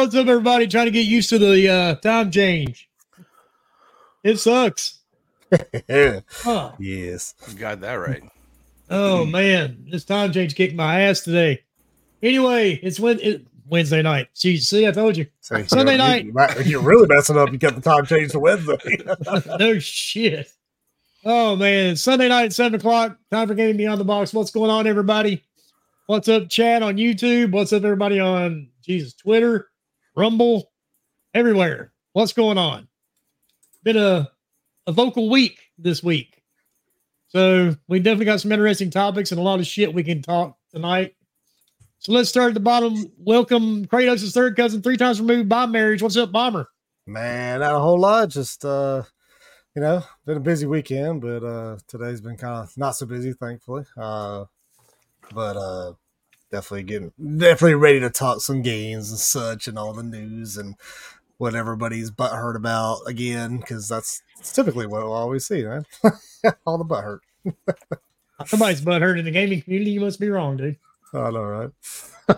What's up, everybody? Trying to get used to the uh, time change. It sucks. Huh. yes. You got that right. Oh man, this time change kicked my ass today. Anyway, it's when it, Wednesday night. See, see, I told you. So, Sunday you night. You, might- you're really messing up. You got the time changed to Wednesday. no shit. Oh man, Sunday night at seven o'clock. Time for Gaming Beyond the Box. What's going on, everybody? What's up, chat on YouTube? What's up, everybody on Jesus Twitter, Rumble, everywhere? What's going on? Been a a vocal week this week, so we definitely got some interesting topics and a lot of shit we can talk tonight. So let's start at the bottom. Welcome, Kratos' third cousin, three times removed by marriage. What's up, Bomber? Man, not a whole lot. Just uh, you know, been a busy weekend, but uh, today's been kind of not so busy, thankfully. Uh, but uh, definitely getting definitely ready to talk some games and such, and all the news and what everybody's butt hurt about again, because that's typically what we'll always see, man. all the butt hurt. Somebody's butt hurt in the gaming community. You must be wrong, dude. I know, right?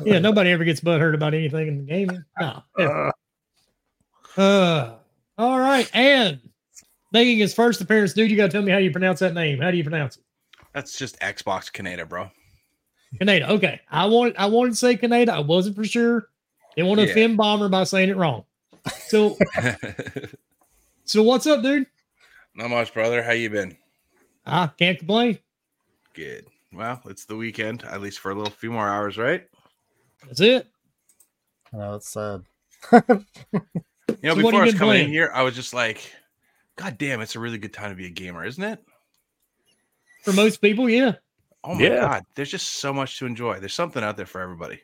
Yeah, nobody ever gets butt hurt about anything in the gaming. No. ever. Uh, all right. And making his first appearance, dude, you got to tell me how you pronounce that name. How do you pronounce it? That's just Xbox Canada, bro. Canada. Okay. I wanted I wanted to say Canada. I wasn't for sure. Didn't want to Yeah. offend Bomber by saying it wrong. So so what's up, dude? Not much, brother. How you been? I can't complain. Good. Well, it's the weekend, at least for a little few more hours, right? That's it. I know it's sad. You know, So before you I was been coming in here, I was just like, God damn, it's a really good time to be a gamer, isn't it? For most people, yeah. Oh my Yeah. god, there's just so much to enjoy. There's something out there for everybody.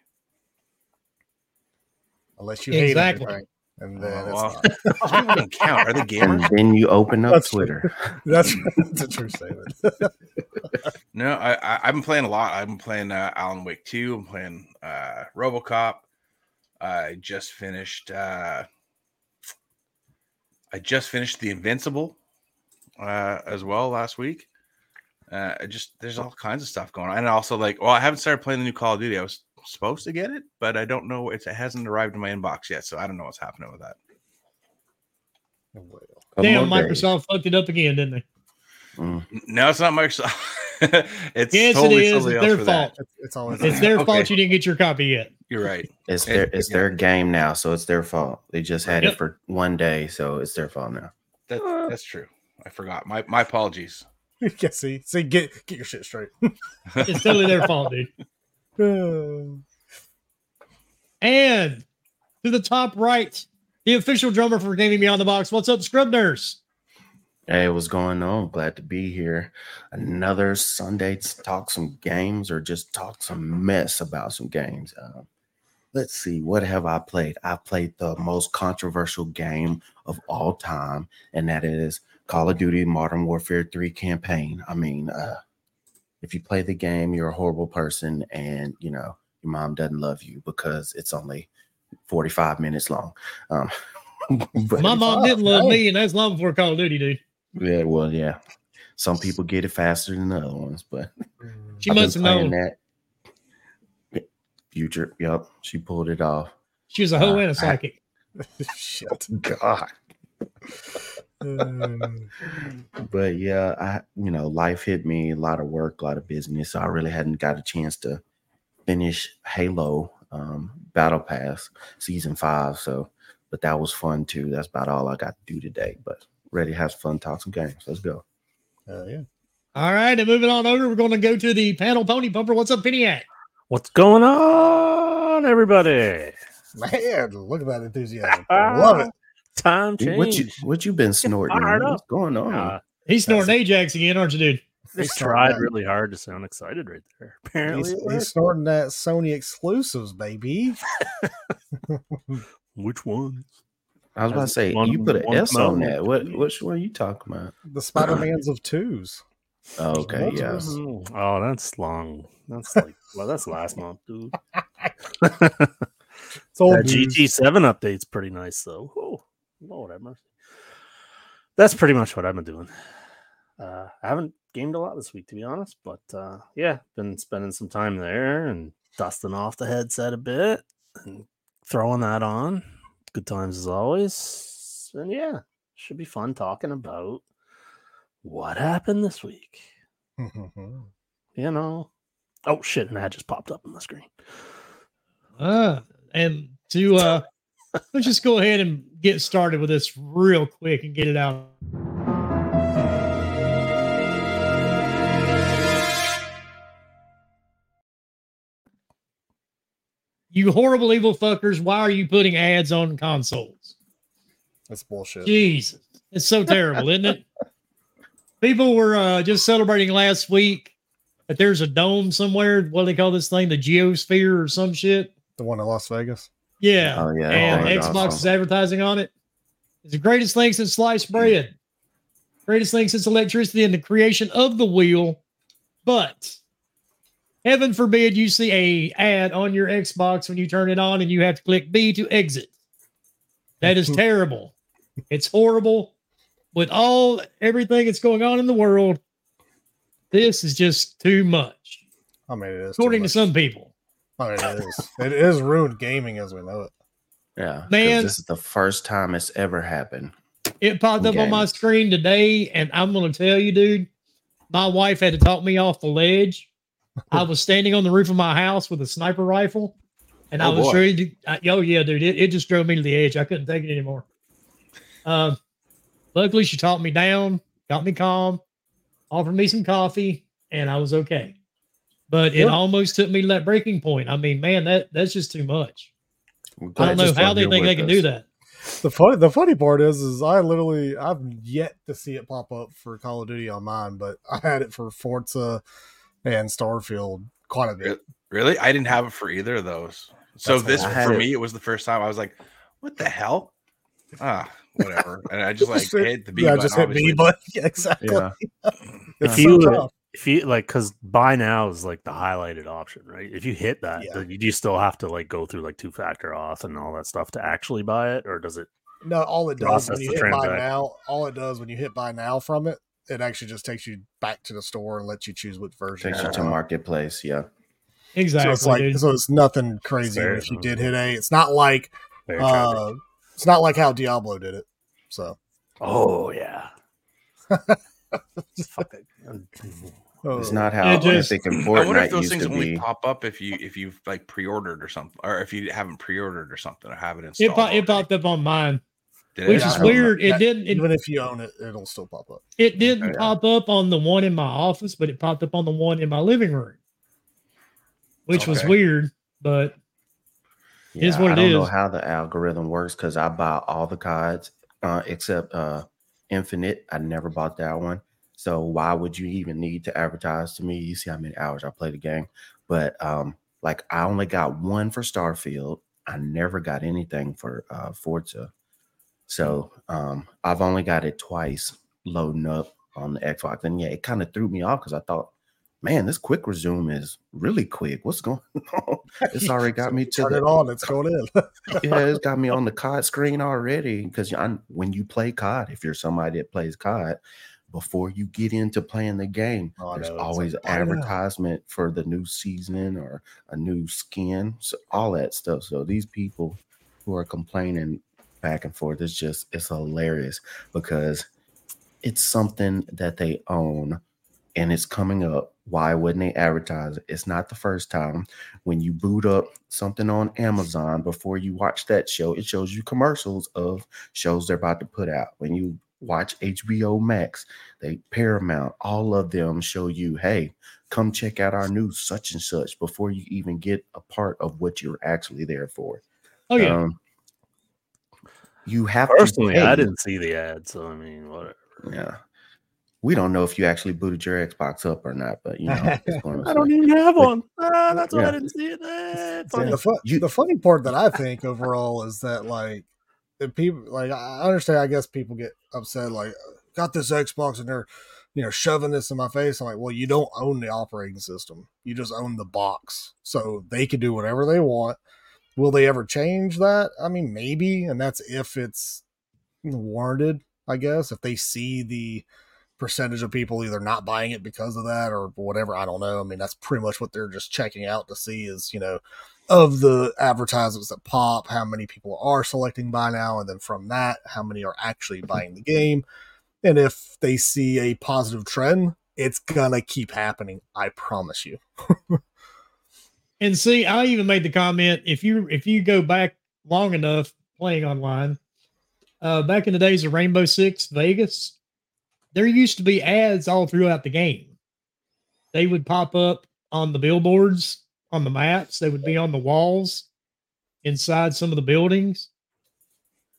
Unless you hate Exactly. everything. And then it's Well, not. Those count. Are they And then you open up That's true. Twitter. That's, that's a true statement. No, I, I I've been playing a lot. I've been playing uh, Alan Wake 2. I'm playing uh RoboCop. I just finished uh I just finished The Invincible uh as well last week. Uh just there's all kinds of stuff going on. And also like well, I haven't started playing the new Call of Duty. I was supposed to get it, but I don't know it's, it hasn't arrived in my inbox yet, so I don't know what's happening with that. Damn, more days. Microsoft fucked it up again, didn't they? Mm. No, it's not Microsoft. it's Yes, totally it is. somebody It's their for that. fault. It's, it's always It's their Okay. fault you didn't get your copy yet. You're right. It's their it's their game now, so it's their fault. They just had Yep. it for one day, so it's their fault now. That, that's true. I forgot. My my apologies. yeah, see, see, get get your shit straight. It's totally their fault, dude. And to the top right, the official drummer for Gaming Beyond the Box. What's up, Scribners? Hey, what's going on? Glad to be here. Another Sunday to talk some games or just talk some mess about some games. Um, let's see, what have I played? I played the most controversial game of all time, and that is Call of Duty Modern Warfare 3 campaign. I mean, uh, if you play the game, you're a horrible person, and you know, your mom doesn't love you because it's only 45 minutes long. Um, My mom didn't love hey. me, and that's long before Call of Duty, dude. yeah, well, yeah. Some people get it faster than other ones, but She I've must have known. that. Future, yep, she pulled it off. She was a hoe Uh, and I- a psychic. Shit. God, but yeah, I you know, life hit me, a lot of work, a lot of business. So I really hadn't got a chance to finish Halo um, Battle Pass season five. So, but that was fun too. That's about all I got to do today. But ready to have fun, talk some games. Let's go. hell yeah. All right, and moving on over, we're going to go to the panel pony pumper. What's up, Piniac? What's going on, everybody? Man, look at that enthusiasm. Love it. Time Dude, change. What you what you been snorting? fired man? up. What's going on? Uh, He's snorting Ajax again, aren't you, dude? just He's tried snorting really hard to sound excited right there. Apparently, He's, he's snorting that Sony exclusives, baby. which ones? I was about to say one- you put an one S on come out? that. What which one are you talking about? The Spider Mans of twos. Oh, okay, yeah. Multiples. Oh, that's long. That's like well, that's last month, dude. It's old that. GT7 update's pretty nice though. Oh, Lord have mercy. That's pretty much what I've been doing. Uh, I haven't gamed a lot this week, to be honest, but uh, yeah, been spending some time there and dusting off the headset a bit and throwing that on. Good times as always. And yeah, should be fun talking about what happened this week. You know. Oh shit, and that just popped up on the screen. Uh, and to uh, let's just go ahead and get started with this real quick and get it out. You horrible evil fuckers, why are you putting ads on consoles? That's bullshit. Jesus. It's so terrible, isn't it? People were uh, just celebrating last week that there's a dome somewhere. What do they call this thing? The geosphere or some shit. The one in Las Vegas. Yeah. Oh, yeah, And was Xbox is advertising on it. It's the greatest thing since sliced bread. Greatest thing since electricity and the creation of the wheel. But heaven forbid you see a ad on your Xbox when you turn it on and you have to click B to exit. That is terrible. It's horrible. With all everything that's going on in the world, this is just too much, I mean, it is. according to some people. I it is. It is ruined gaming as we know it. Yeah, Man. this is the first time it's ever happened. It popped up on my screen today, and I'm going to tell you, dude, my wife had to talk me off the ledge. I was standing on the roof of my house with a sniper rifle, and I Oh, was boy. ready to. I, oh yeah, dude, it, it just drove me to the edge. I couldn't take it anymore. Um, luckily, she talked me down, got me calm, offered me some coffee, and I was okay. But it Yeah. almost took me to that breaking point. I mean, man, that that's just too much. I don't know how they think they can us. do that. The funny, the funny part is, is I literally I've yet to see it pop up for Call of Duty on mine, but I had it for Forza and Starfield quite a bit. Really? I didn't have it for either of those. So That's this for it- me, it was the first time I was like, "What the hell?" Ah, whatever. And I just like Just hit- hit the B yeah, button. just hit B obviously. button. Yeah, exactly. Yeah. It's If so you- tough. If you like, because buy now is like the highlighted option, right? If you hit that, Yeah. then you do still have to like go through like two factor auth and all that stuff to actually buy it, or does it? No, all it does Process when you the hit buy now, all it does when you hit buy now from it, it actually just takes you back to the store and lets you choose what version. Takes you you to marketplace. Yeah. Exactly. So it's like dude. so it's nothing crazy fair, if you did hit A. It's not like Fair traffic? uh it's not like how Diablo did it. So oh yeah. Fuck it. It's not how It just- Epic and I wonder if those things to only be. pop up if you if you've like pre-ordered or something, or if you haven't pre-ordered or something, or have it it, installed. po- it already. popped up on mine, Did which it? Yeah, is I don't know. weird. It That- didn't. It, even if you own it, it'll still pop up. it didn't Okay. pop up on the one in my office, but it popped up on the one in my living room, which was weird. But Yeah, is what I it don't know how the algorithm works because I buy all the cards uh, except uh, Infinite. I never bought that one. So why would you even need to advertise to me? You see how many hours I play the game. But um, like I only got one for Starfield. I never got anything for uh, Forza. So um, I've only got it twice loading up on the Xbox. And yeah, it kind of threw me off because I thought, man, this quick resume is really quick. What's going on? It's already got me to Turn the it on. It's going in. yeah, it's got me on the COD screen already. Because when you play COD, if you're somebody that plays COD, before you get into playing the game, Oh, there's it's always like, advertisement for the new season or a new skin, so all that stuff. So these people who are complaining back and forth, it's just it's hilarious because it's something that they own and it's coming up. Why wouldn't they advertise it? It's not the first time. When you boot up something on Amazon before you watch that show, it shows you commercials of shows they're about to put out. When you watch HBO Max, they Paramount, all of them show you, hey, come check out our new such and such before you even get a part of what you're actually there for. oh yeah, Um, you have Personally, to I didn't see the ad, so I mean, whatever. Yeah. We don't know if you actually booted your Xbox up or not, but you know, it's going to I don't even have one. Ah, that's why I didn't see it. Eh, funny. the, fu- You- the funny part that I think overall is that like people like I understand. I guess people get upset like got this Xbox and they're you know shoving this in my face. I'm like, well, you don't own the operating system. You just own the box, so they can do whatever they want. Will they ever change that? I mean, maybe, and that's if it's warranted. I guess if they see the percentage of people either not buying it because of that or whatever. I don't know. I mean, that's pretty much what they're just checking out to see is, you know, of the advertisements that pop, how many people are selecting buy now, and then from that, how many are actually buying the game. And if they see a positive trend, it's gonna keep happening. I promise you. And see, I even made the comment if you if you go back long enough playing online, uh, back in the days of Rainbow Six Vegas, there used to be ads all throughout the game. They would pop up on the billboards, on the maps. They would be on the walls, inside some of the buildings.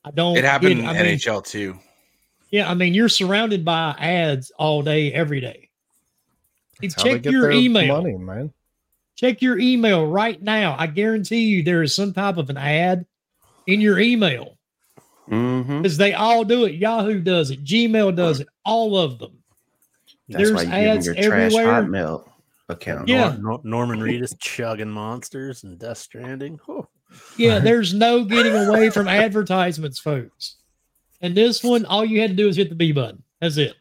I don't. It happened get- in I mean, NHL too. Yeah, I mean, you're surrounded by ads all day, every day. That's how they Check get your their email. money, man. Check your email right now. I guarantee you there is some type of an ad in your email Mm-hmm. because they all do it. Yahoo does it, Gmail does it, all of them. That's There's why you give them ads your trash everywhere. Hotmail account. Yeah. Nor- Norman Reedus chugging monsters and Death Stranding. Whew. Yeah, there's no getting away from advertisements, folks. And this one, all you had to do is hit the B button. That's it.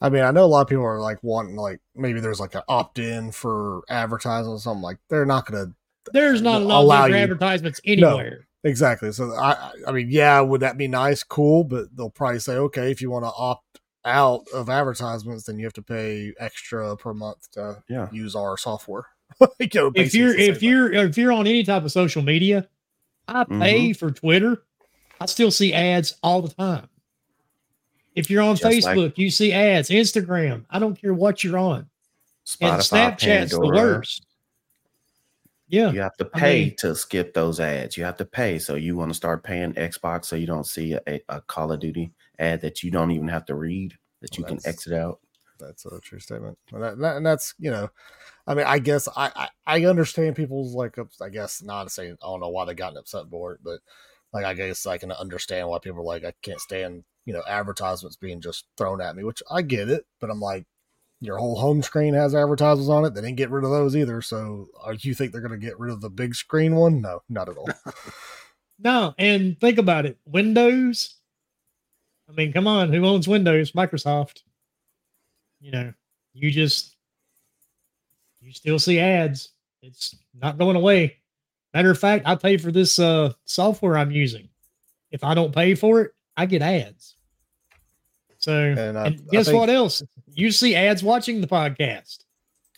I mean, I know a lot of people are like wanting like maybe there's like an opt in for advertising or something like they're not gonna There's not a lot Allow of you- advertisements anywhere. exactly. So I I- I mean, yeah, would that be nice? Cool, but they'll probably say, okay, if you want to opt out of advertisements, then you have to pay extra per month to Yeah. use our software. You know, if you're if you're if you're on any type of social media, I pay mm-hmm. for Twitter. I still see ads all the time. If you're on Just like- Facebook, you see ads. Instagram, I don't care what you're on. And Spotify, Snapchat's the worst. Yeah. You have to I pay mean- to skip those ads. You have to pay. So you want to start paying Xbox so you don't see a, a Call of Duty ad that you don't even have to read, that you Well, can exit out. that's a true statement and, that, that- and that's you know i mean i guess I, I i understand people's like i guess not saying i don't know why they gotten upset for it but like i guess i can understand why people are like i can't stand you know advertisements being just thrown at me which i get it but i'm like your whole home screen has advertisements on it they didn't get rid of those either so are you think they're going to get rid of the big screen one no not at all No, and think about it. Windows. I mean, come on, who owns Windows? Microsoft. You know, you just you still see ads. It's not going away. Matter of fact, I pay for this uh software I'm using. If I don't pay for it, I get ads. So And, uh, and I guess think- what else? You see ads watching the podcast.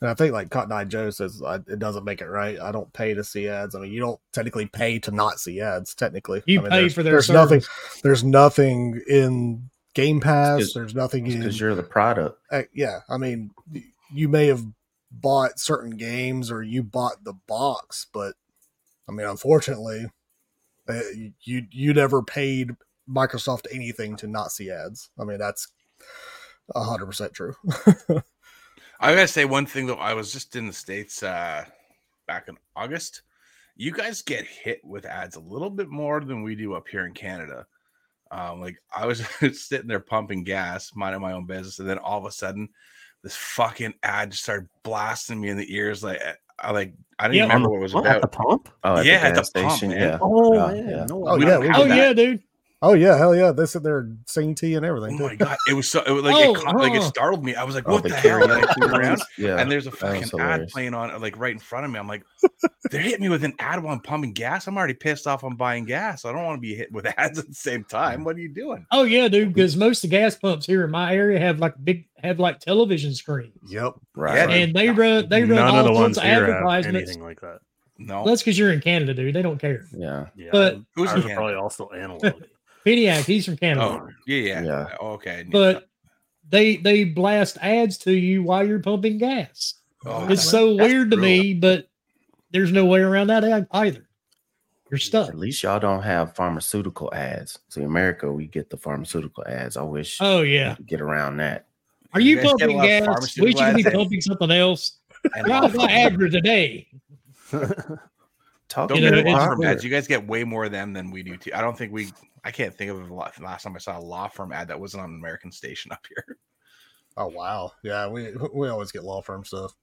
And I think like Cotton Eye Joe says, I, it doesn't make it right. I don't pay to see ads. I mean, you don't technically pay to not see ads. Technically, You I mean, pay for their There's nothing. There's nothing in Game Pass. There's nothing in. Because you're the product. uh, yeah, I mean, you may have bought certain games or you bought the box, but I mean, unfortunately, uh, you you never paid Microsoft anything to not see ads. I mean, that's hundred percent true. I gotta say one thing though. I was just in the states uh, back in August. You guys get hit with ads a little bit more than we do up here in Canada. Um, like I was sitting there pumping gas, minding my own business, and then all of a sudden, this fucking ad just started blasting me in the ears. Like I like I didn't Yeah, remember what it was What, at the about. pump? Oh, at Yeah, the at the gas pump, man. yeah. Oh, Yeah, man. yeah. No, Oh, yeah, don't we have Oh yeah, dude. Oh yeah, hell yeah, they sit there singing tea and Oh everything. too. my god! It was so it was like Oh, it, caught- like it oh. startled me. I was like, Oh, "What the the, hell?" And I karaoke around. Yeah. and there's a fucking ad playing on like right in front of me. I'm like, they're hitting me with an ad while I'm pumping gas. I'm already pissed off on buying gas. I don't want to be hit with ads at the same time. What are you doing? Oh yeah, dude. Because most of the gas pumps here in my area have like big have like television screens. Yep. Right. Yeah, and they run they run None all of the ones of here have advertisements. anything like that. No, Well, that's because you're in Canada, dude. They don't care. yeah. Yeah, But- Who's in ours are probably also analog. Piniac, he's from Canada, oh yeah, yeah, Yeah. Oh, okay. I knew but they they blast ads to you while you're pumping gas. Oh, It's so that's weird to brutal. me, but there's no way around that either. You're stuck. At least y'all don't have pharmaceutical ads. See, America, we get the pharmaceutical ads. I wish Oh we yeah. could get around that. Are you guys get a pumping gas? We should be pumping something else. And Drive law firm- Viagra today. Talk Don't You get know, law firm ads. You guys get way more of them than we do too. I don't think we. I can't think of the la- last time I saw a law firm ad that wasn't on an American station up here. Oh wow. Yeah, we we always get law firm stuff.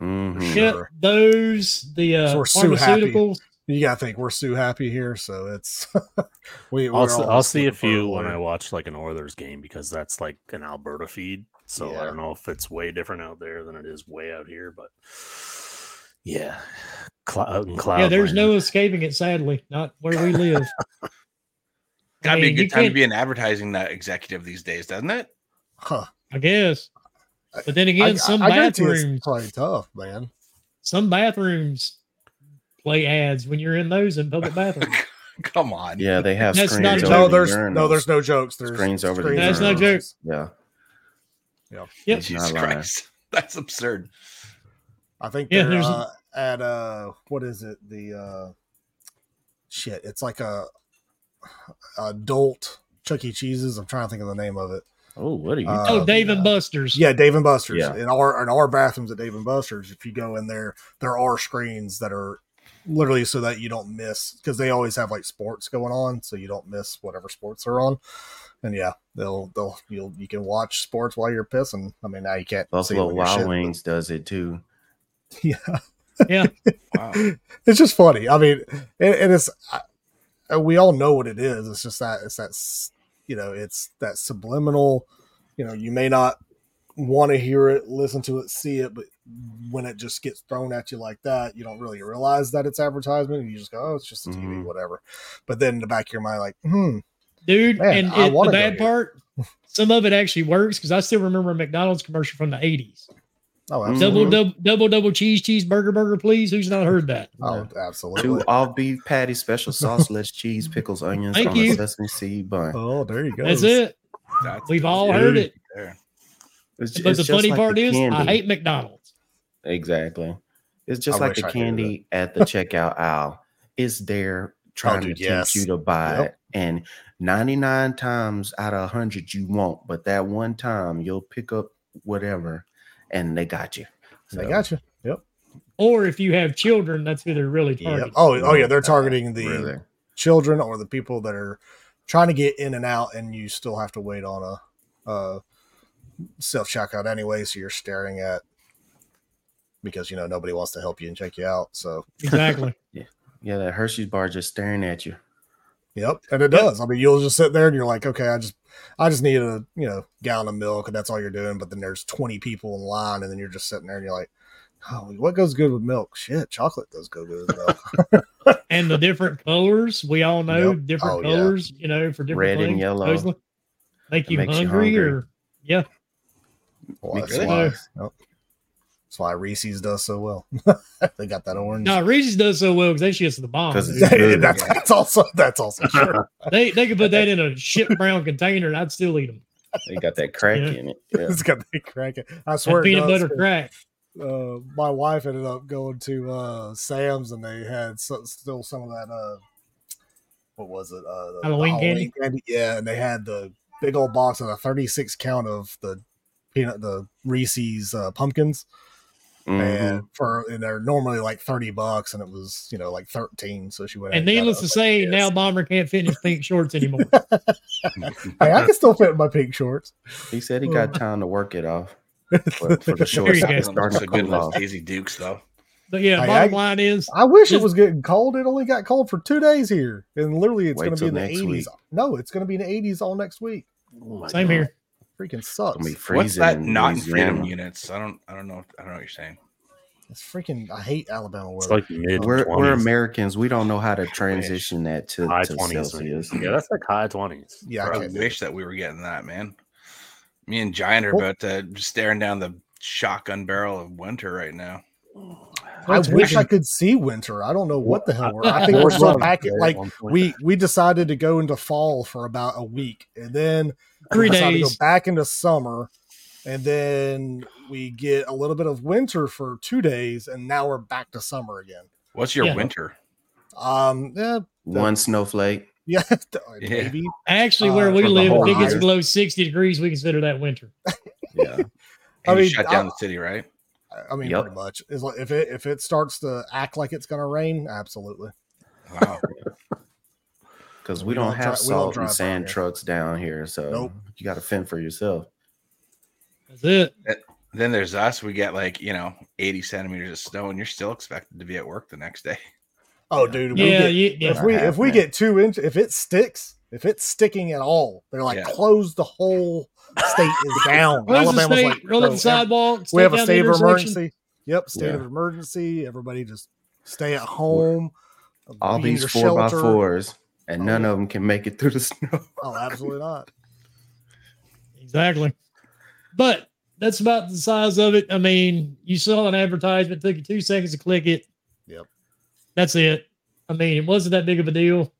Mhm. Yeah, Sure. those the uh, So we're so pharmaceuticals. You gotta think we're so happy here, so it's we. I'll, we're see, I'll see a few when I watch like an Oilers game because that's like an Alberta feed. So Yeah. I don't know if it's way different out there than it is way out here, but Yeah. Cloud and cloud. yeah, there's no escaping it. Sadly, not where we live. Gotta be a good time to can't- be an advertising executive these days, doesn't it? Huh. I guess. But then again, I, some I, I guarantee bathrooms, probably tough, man. some bathrooms play ads when you're in those in public bathrooms. Come on. Yeah, they have That's screens not a over joke. No, the there's urinals. no, there's no jokes. There's Screens over the That's no over joke. the- Yeah. Yep. Jesus Christ. That's absurd. I think Yeah, they're there's- uh, at uh what is it? The uh shit. It's like a adult Chuck E. Cheese's. I'm trying to think of the name of it. Oh, what are you? Uh, oh, Dave and about? Buster's. Yeah, Dave and Buster's. Yeah. In our in our bathrooms at Dave and Buster's, if you go in there, there are screens that are literally so that you don't miss because they always have like sports going on, so you don't miss whatever sports are on. And yeah, they'll they'll you'll you can watch sports while you're pissing. I mean, now you can't. see it Buffalo when Wild shitting, Wings does it too. But- Yeah, Yeah. Wow. it's just funny. I mean, it, it is. I, we all know what it is. It's just that it's that you know it's that subliminal. You know, you may not want to hear it, listen to it, see it, but when it just gets thrown at you like that, you don't really realize that it's advertisement. And you just go, "Oh, it's just a TV, Mhm. whatever." But then in the back of your mind, like, hmm, dude. Man, and I it, the bad part, some of it actually works because I still remember a McDonald's commercial from the '80s. Oh, Mhm. absolutely, Double, double, double, double cheese, cheeseburger, burger, please. Who's not heard that? Oh, absolutely. Two all beef patty, special sauce, less cheese, pickles, onions Thank on you. a sesame seed bun. Oh, there you go. That's it. That's We've all good heard it. there. It's, But it's the just funny like part the is, I hate McDonald's. Exactly. It's just I like the I candy at the checkout aisle. It's there trying dude, to tempt yes. you to buy Yep. it. And 99 times out of 100, you won't. But that one time, you'll pick up whatever and they got you. They got you. Yep. Or if you have children, that's who they're really Yeah. targeting. Oh, oh yeah. They're targeting the Really. children or the people that are trying to get in and out, and you still have to wait on a, a self checkout anyway. So you're staring at because you know nobody wants to help you and check you out. So Exactly. Yeah, that Hershey's bar just staring at you. Yep, and it does. I mean, you'll just sit there and you're like, okay, I just I just need a you know gallon of milk, and that's all you're doing. But then there's 20 people in line, and then you're just sitting there and you're like. Oh, what goes good with milk? Shit, chocolate does go good with milk. and the different colors, we all know Yep. different Oh, yeah. colors, you know, for different Red and things, yellow. supposedly. Make you makes you hungry, hungry. or yeah. Well, that's, why, yep. That's why Reese's does so well. they got that orange. No, Reese's does so well because they shit's the bomb. dude. good. that's, that's also that's also true. They they could put that in a shit brown container and I'd still eat them. They got that crack Yeah. in it. Yeah. it's got the crack. it. I swear, it peanut does. butter crack. Uh, my wife ended up going to uh, Sam's, and they had so, still some of that. Uh, what was it? Uh, the, the Halloween candy? Yeah, and they had the big old box of a 36 count of the peanut, the Reese's uh, pumpkins, Mhm. and for and they're normally like 30 bucks, and it was you know like 13. So she went. And needless to was like, say, yes. now Bomber can't fit in his pink shorts anymore. hey, I can still fit in my pink shorts. He said he got time to work it off. For, for the shorts you go. it's starting to good in cool off. Daisy Dukes, though. But yeah, Hey, bottom I- line is I wish it was getting cold. It only got cold for two days here, and literally it's going to be in the 80s. No, it's going to be in the 80s all next week. Oh same God. here. Freaking sucks. Gonna be freezing. What's that in not in freedom Louisiana. units? I don't. I don't know. I don't know what you're saying. It's freaking. I hate Alabama It's weather. like mid We're, we're Americans. We don't know how to transition that to, high to 20s. Celsius. Yeah, that's like high 20s. Yeah, I I can't do wish that we were getting that, man. Me and Giant are Well- about to staring down the shotgun barrel of winter right now. I That's wish wicked. I could see winter. I don't know what the hell. We're, I I- think we're still Running back. at Like we we decided to go into fall for about a week, and then Three we decided to days. go back into summer, and then we get a little bit of winter for two days, and now we're back to summer again. What's your Yeah. winter? Um, yeah, One snowflake. yeah, Yeah. maybe. Actually, Uh, where we live, if it gets below 60 degrees, we consider that winter. Yeah. I And you mean, shut down I- the city, right? I mean, Yep. pretty much. Is like if it if it starts to act like it's gonna rain, absolutely. Wow. Because we, We don't, don't have dri- we don't salt and sand here. trucks down here. So Nope. you got to fend for yourself. That's it. then there's us. We get like you know 80 centimeters of snow, and you're still expected to be at work the next day. Oh, dude, we Yeah, get, you, yeah. if we Half if we get two inches, if it sticks, if it's sticking at all, they're like Yeah. close the whole state is down. Close the Alabama's state, like, roll no, the sidewalk. we have a state of emergency. Yep, state Yeah. of emergency. Everybody just stay at home. All these your four by fours, and Oh, none yeah. of them can make it through the snow. Oh, absolutely not. Exactly. But that's about the size of it. I mean, you saw an advertisement, took you two seconds to click it. Yep. That's it. I mean, it wasn't that big of a deal.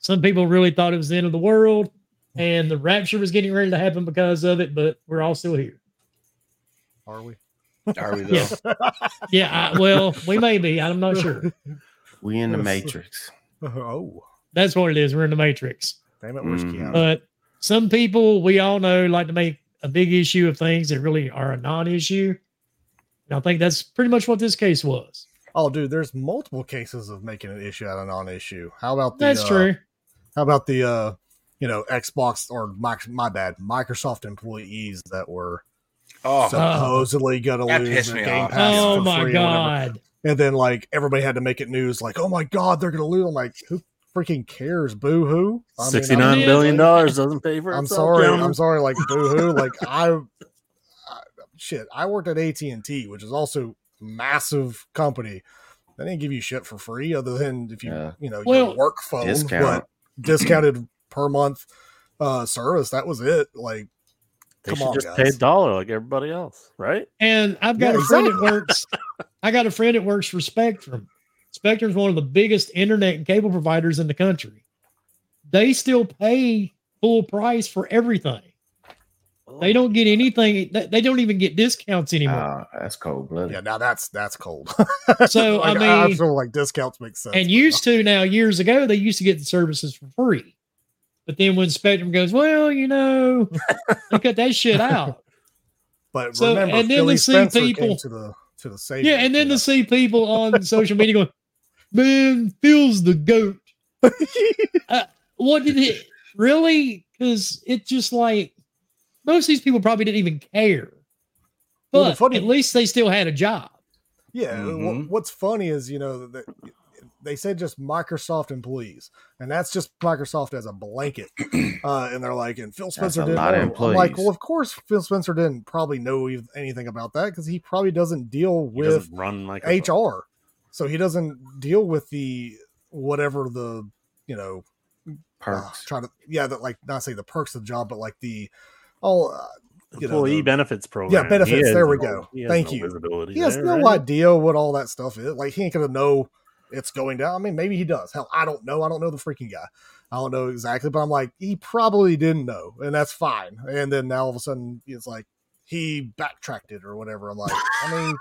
Some people really thought it was the end of the world and the rapture was getting ready to happen because of it, but we're all still here. Are we? Are we though? Yeah. Yeah. I, well, we may be. I'm not sure. We in the matrix. Oh, That's what it is. We're in the matrix. damn it! Where's Mhm. Keanu? But some people we all know like to make a big issue of things that really are a non-issue. And I think that's pretty much what this case was. Oh, dude, there's multiple cases of making an issue out of non-issue. How about the? That's uh, true. How about the? uh You know, Xbox or my, my bad, Microsoft employees that were Oh, supposedly gonna lose their Game off. Pass Oh for my free god. And then like everybody had to make it news, like, oh my god, they're gonna lose. I'm like, who freaking cares? Boo hoo. Sixty nine dollars doesn't pay for I'm itself. sorry. gentlemen. I'm sorry. Like boo hoo. like I, I, shit. I worked at AT and T, which is also massive company. They didn't give you shit for free, other than if you Yeah. you know Well, your work phone, Discount. but discounted per month uh service. That was it. Like They come should on, just guys. pay a dollar like everybody else, right? And I've got Yeah, a friend that works. I got a friend that works respect for Spectrum. Spectrum's one of the biggest internet and cable providers in the country. They still pay full price for everything. They don't get anything. they- They don't even get discounts anymore. Ah, that's cold blooded. yeah, now that's that's cold. So, I Like, mean- feel like discounts make sense. and used to now years ago they used to get the services for free but then when spectrum goes well you know they cut that shit out But So, remember, and then Philly to see Spencer people- to the to the savior. yeah and then you to see people on social media going man phil's the goat know. what did it really because it just like most of these people probably didn't even care Well, but funny- at least they still had a job Yeah, Mhm. wh- what's funny is you know that they said just Microsoft employees, and that's just Microsoft as a blanket. Uh, and they're like, and Phil Spencer a didn't lot of know. I'm like, well, of course Phil Spencer didn't probably know anything about that because he probably doesn't deal He with doesn't run Microsoft. HR, so he doesn't deal with the whatever the you know uh, Perks. trying to yeah that like not say the perks of the job, but like the all uh, you know, employee the- benefits program. Yeah, benefits, He has there we no- go. Thank no you. He has there, no right? idea what all that stuff is. Like he ain't gonna know it's going down. I mean, maybe he does. Hell, I don't know. I don't know the freaking guy. I don't know exactly, but I'm like, he probably didn't know, and that's fine. And then now all of a sudden it's like he backtracked it or whatever. I'm like, I mean,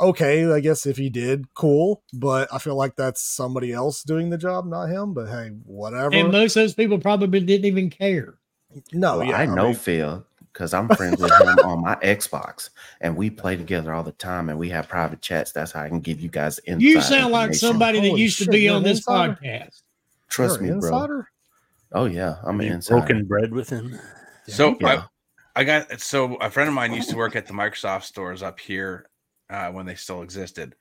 okay, I guess if he did, cool. But I feel like that's somebody else doing the job, not him. But hey, whatever. and most of those people probably didn't even care no, Well, yeah, I know mean, Phil because I'm friends with him on my Xbox, and we play together all the time, and we have private chats. That's how I can give you guys insight. you sound like information. somebody that Holy used to be on this insider? podcast Trust you're me, an bro. insider? Oh yeah, I'm an insider. broken bread with him. So Yeah. I, I got so a friend of mine used to work at the Microsoft stores up here uh, when they still existed,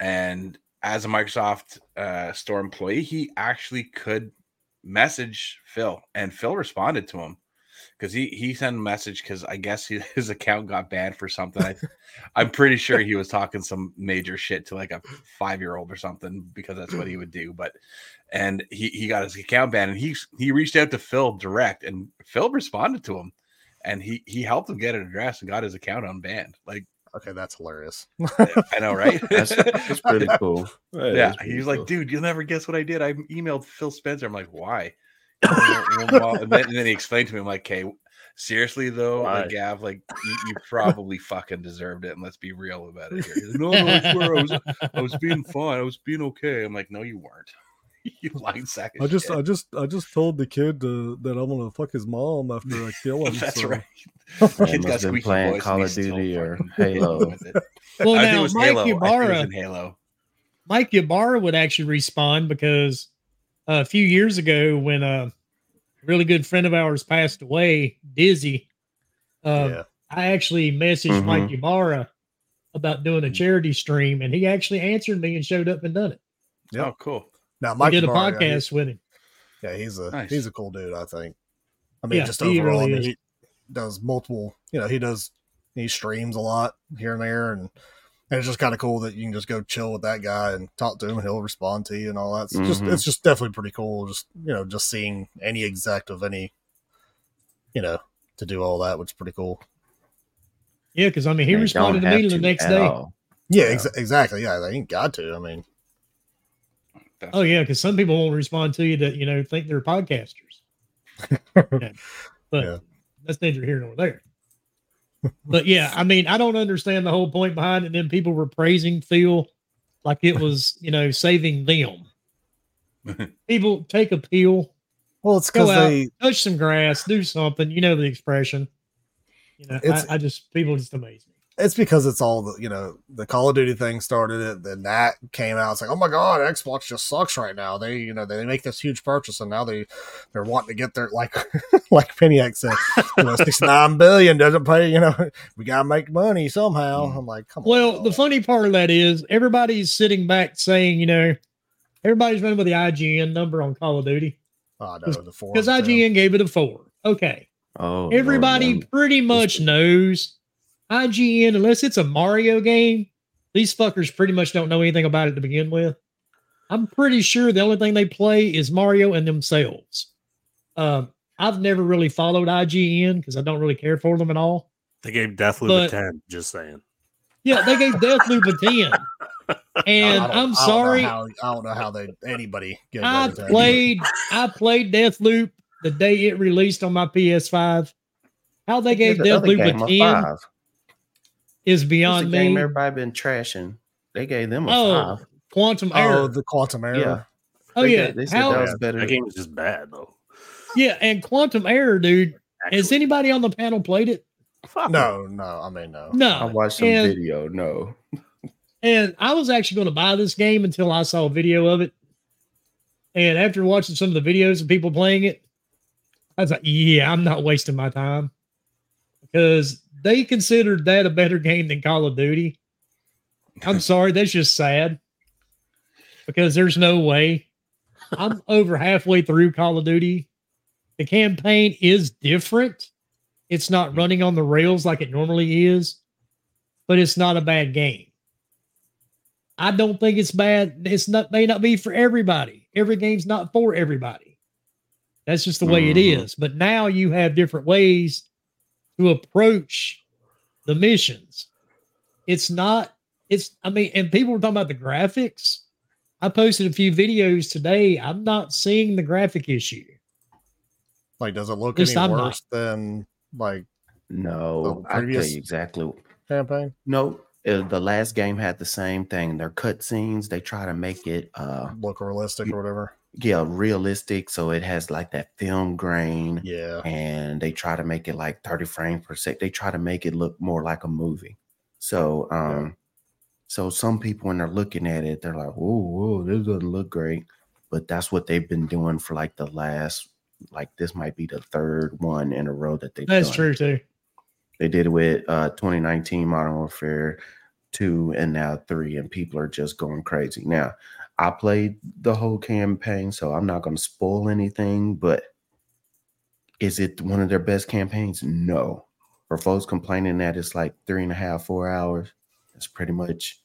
and as a Microsoft uh, store employee, he actually could message Phil, and Phil responded to him because he he sent a message because I guess he, his account got banned for something. I, I'm pretty sure he was talking some major shit to like a five year old or something because that's what he would do. But and he he got his account banned, and he he reached out to Phil direct, and Phil responded to him, and he he helped him get an address and got his account unbanned. Like Okay, that's hilarious. I know, right? That's, that's pretty cool. That yeah, is pretty he was like, dude, you'll never guess what I did. I emailed Phil Spencer. I'm like, why? And, then, and then he explained to me, I'm like, okay, seriously though, Why? like Gav, like you, you probably fucking deserved it, and let's be real about it here. Like, no, no, I swear, I was, I was being fine. I was being okay. I'm like, no, you weren't. you lying sack of I just, shit. I just, I just told the kid uh, that I'm gonna fuck his mom after I kill him. That's so- right. Man Kid's must got been playing voice, Call of Duty or Halo. with it. well I think it now was mike Halo. I think it was Ybarra in Halo. Mike Ybarra would actually respond because uh, a few years ago, when a really good friend of ours passed away, Dizzy, uh, yeah. I actually messaged Mhm. Mike Ybarra about doing a charity stream, and he actually answered me and showed up and done it. Yeah, Oh, cool. Now, I Mike did a Ybarra, yeah, he- podcast with him. Yeah, he's a Nice. he's a cool dude. I think. I mean, Yeah, just he overall, really I mean, he does multiple. You know, he does he streams a lot here and there, and And it's just kind of cool that you can just go chill with that guy and talk to him, and he'll respond to you and all that. It's just Mhm. it's just definitely pretty cool. Just you know, just seeing any exec of any, you know, to do all that, which is pretty cool. Yeah, because I mean, he They responded don't to me the next day. all. Yeah, Yeah. exa- exactly. Yeah, they ain't got to. I mean, Oh yeah, because some people won't respond to you that you know think they're podcasters. Yeah. But Yeah. that's neither here nor there. but yeah, I mean, I don't understand the whole point behind it. And then people were praising Phil like it was, you know, saving them. people take a pill, well, it's go because out, they touch some grass, do something. You know the expression. You know, It's- I, I just people just amaze me. It's because it's all the you know the Call of Duty thing started it. Then that came out. It's like, oh my god, Xbox just sucks right now. They you know they make this huge purchase and now they they're wanting to get their like like Peniac said, you know, sixty nine billion doesn't pay. You know, we gotta make money somehow. Hmm. I'm like, come on. Well, the funny part of that is everybody's sitting back saying, you know, everybody's running with the IGN number on Call of Duty oh, no, the four because IGN gave it a four. Okay. Oh, Lord, Everybody them- pretty much knows IGN, unless it's a Mario game, these fuckers pretty much don't know anything about it to begin with. I'm pretty sure the only thing they play is Mario and themselves. Um, I've never really followed IGN because I don't really care for them at all. They gave Deathloop But- a 10, just saying. Yeah, they gave Deathloop a 10. And I don't- I I'm don't sorry, how- I don't know how they anybody. Give I that played I played Deathloop the day it released on my PS5. How they gave the other Deathloop a a 10 five. Is What's the beyond game me. everybody been trashing. They gave them a Oh, five. Quantum oh, Error. Oh, the Quantum Error. Yeah. Oh They yeah, got- they said How- that was better. That game was just bad, though. yeah, and Quantum Error, dude. Has anybody on the panel played it? No, no, I mean no. No. I watched some and, video. No. and I was actually going to buy this game until I saw a video of it. And after watching some of the videos of people playing it, I was like, yeah, I'm not wasting my time because they considered that a better game than Call of Duty. I'm sorry, that's just sad because there's no way. I'm over halfway through Call of Duty. The campaign is different. It's not running on the rails like it normally is, but it's not a bad game. I don't think it's bad. It's not may not be for everybody. Every game's not for everybody. That's just the way it Mhm. is. But now you have different ways to approach the missions. It's not, it's, I mean, and people were talking about the graphics. I posted a few videos today. I'm not seeing the graphic issue. Like, does it look At least any I'm not. worse than like No. I tell you exactly. campaign? No. uh, The last game had the same thing. Their cutscenes, they try to make it uh Look realistic or whatever. Yeah, realistic. So it has like that film grain. Yeah. and they try to make it like 30 frames per second. They try to make it look more like a movie. So um so some people when they're looking at it, they're like, whoa, whoa, this doesn't look great. But that's what they've been doing for like the last like this might be the third one in a row that they've That's done. true too. They did it with uh 2019 Modern Warfare 2 and now 3 and people are just going crazy. Now, I played the whole campaign, so I'm not going to spoil anything, but is it one of their best campaigns? No. For folks complaining that it's like three and a half, four hours, it's pretty much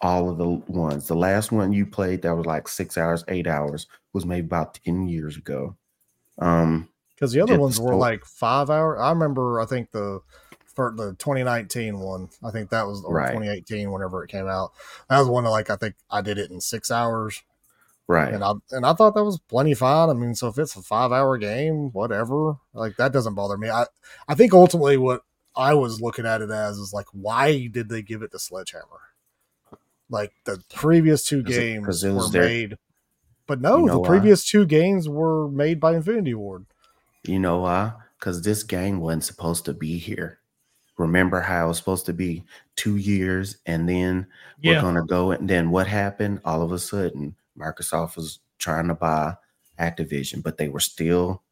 all of the ones. The last one you played that was like six hours, eight hours was made about 10 years ago. Um, Because the other the ones were like five hours. I remember. I think the for the 2019 one. I think that was or Right. 2018. Whenever it came out, that was one that like I think I did it in six hours, right. and I and I thought that was plenty fine. I mean, so if it's a five hour game, whatever, like that doesn't bother me. I I think ultimately what I was looking at it as is like, why did they give it to Sledgehammer? Like the previous two games were made, but no, You know the why? previous two games were made by Infinity Ward. You know why? Because this game wasn't supposed to be here. Remember how it was supposed to be two years and then we're going to go. And then what happened? All of a sudden, Microsoft was trying to buy Activision, but they were still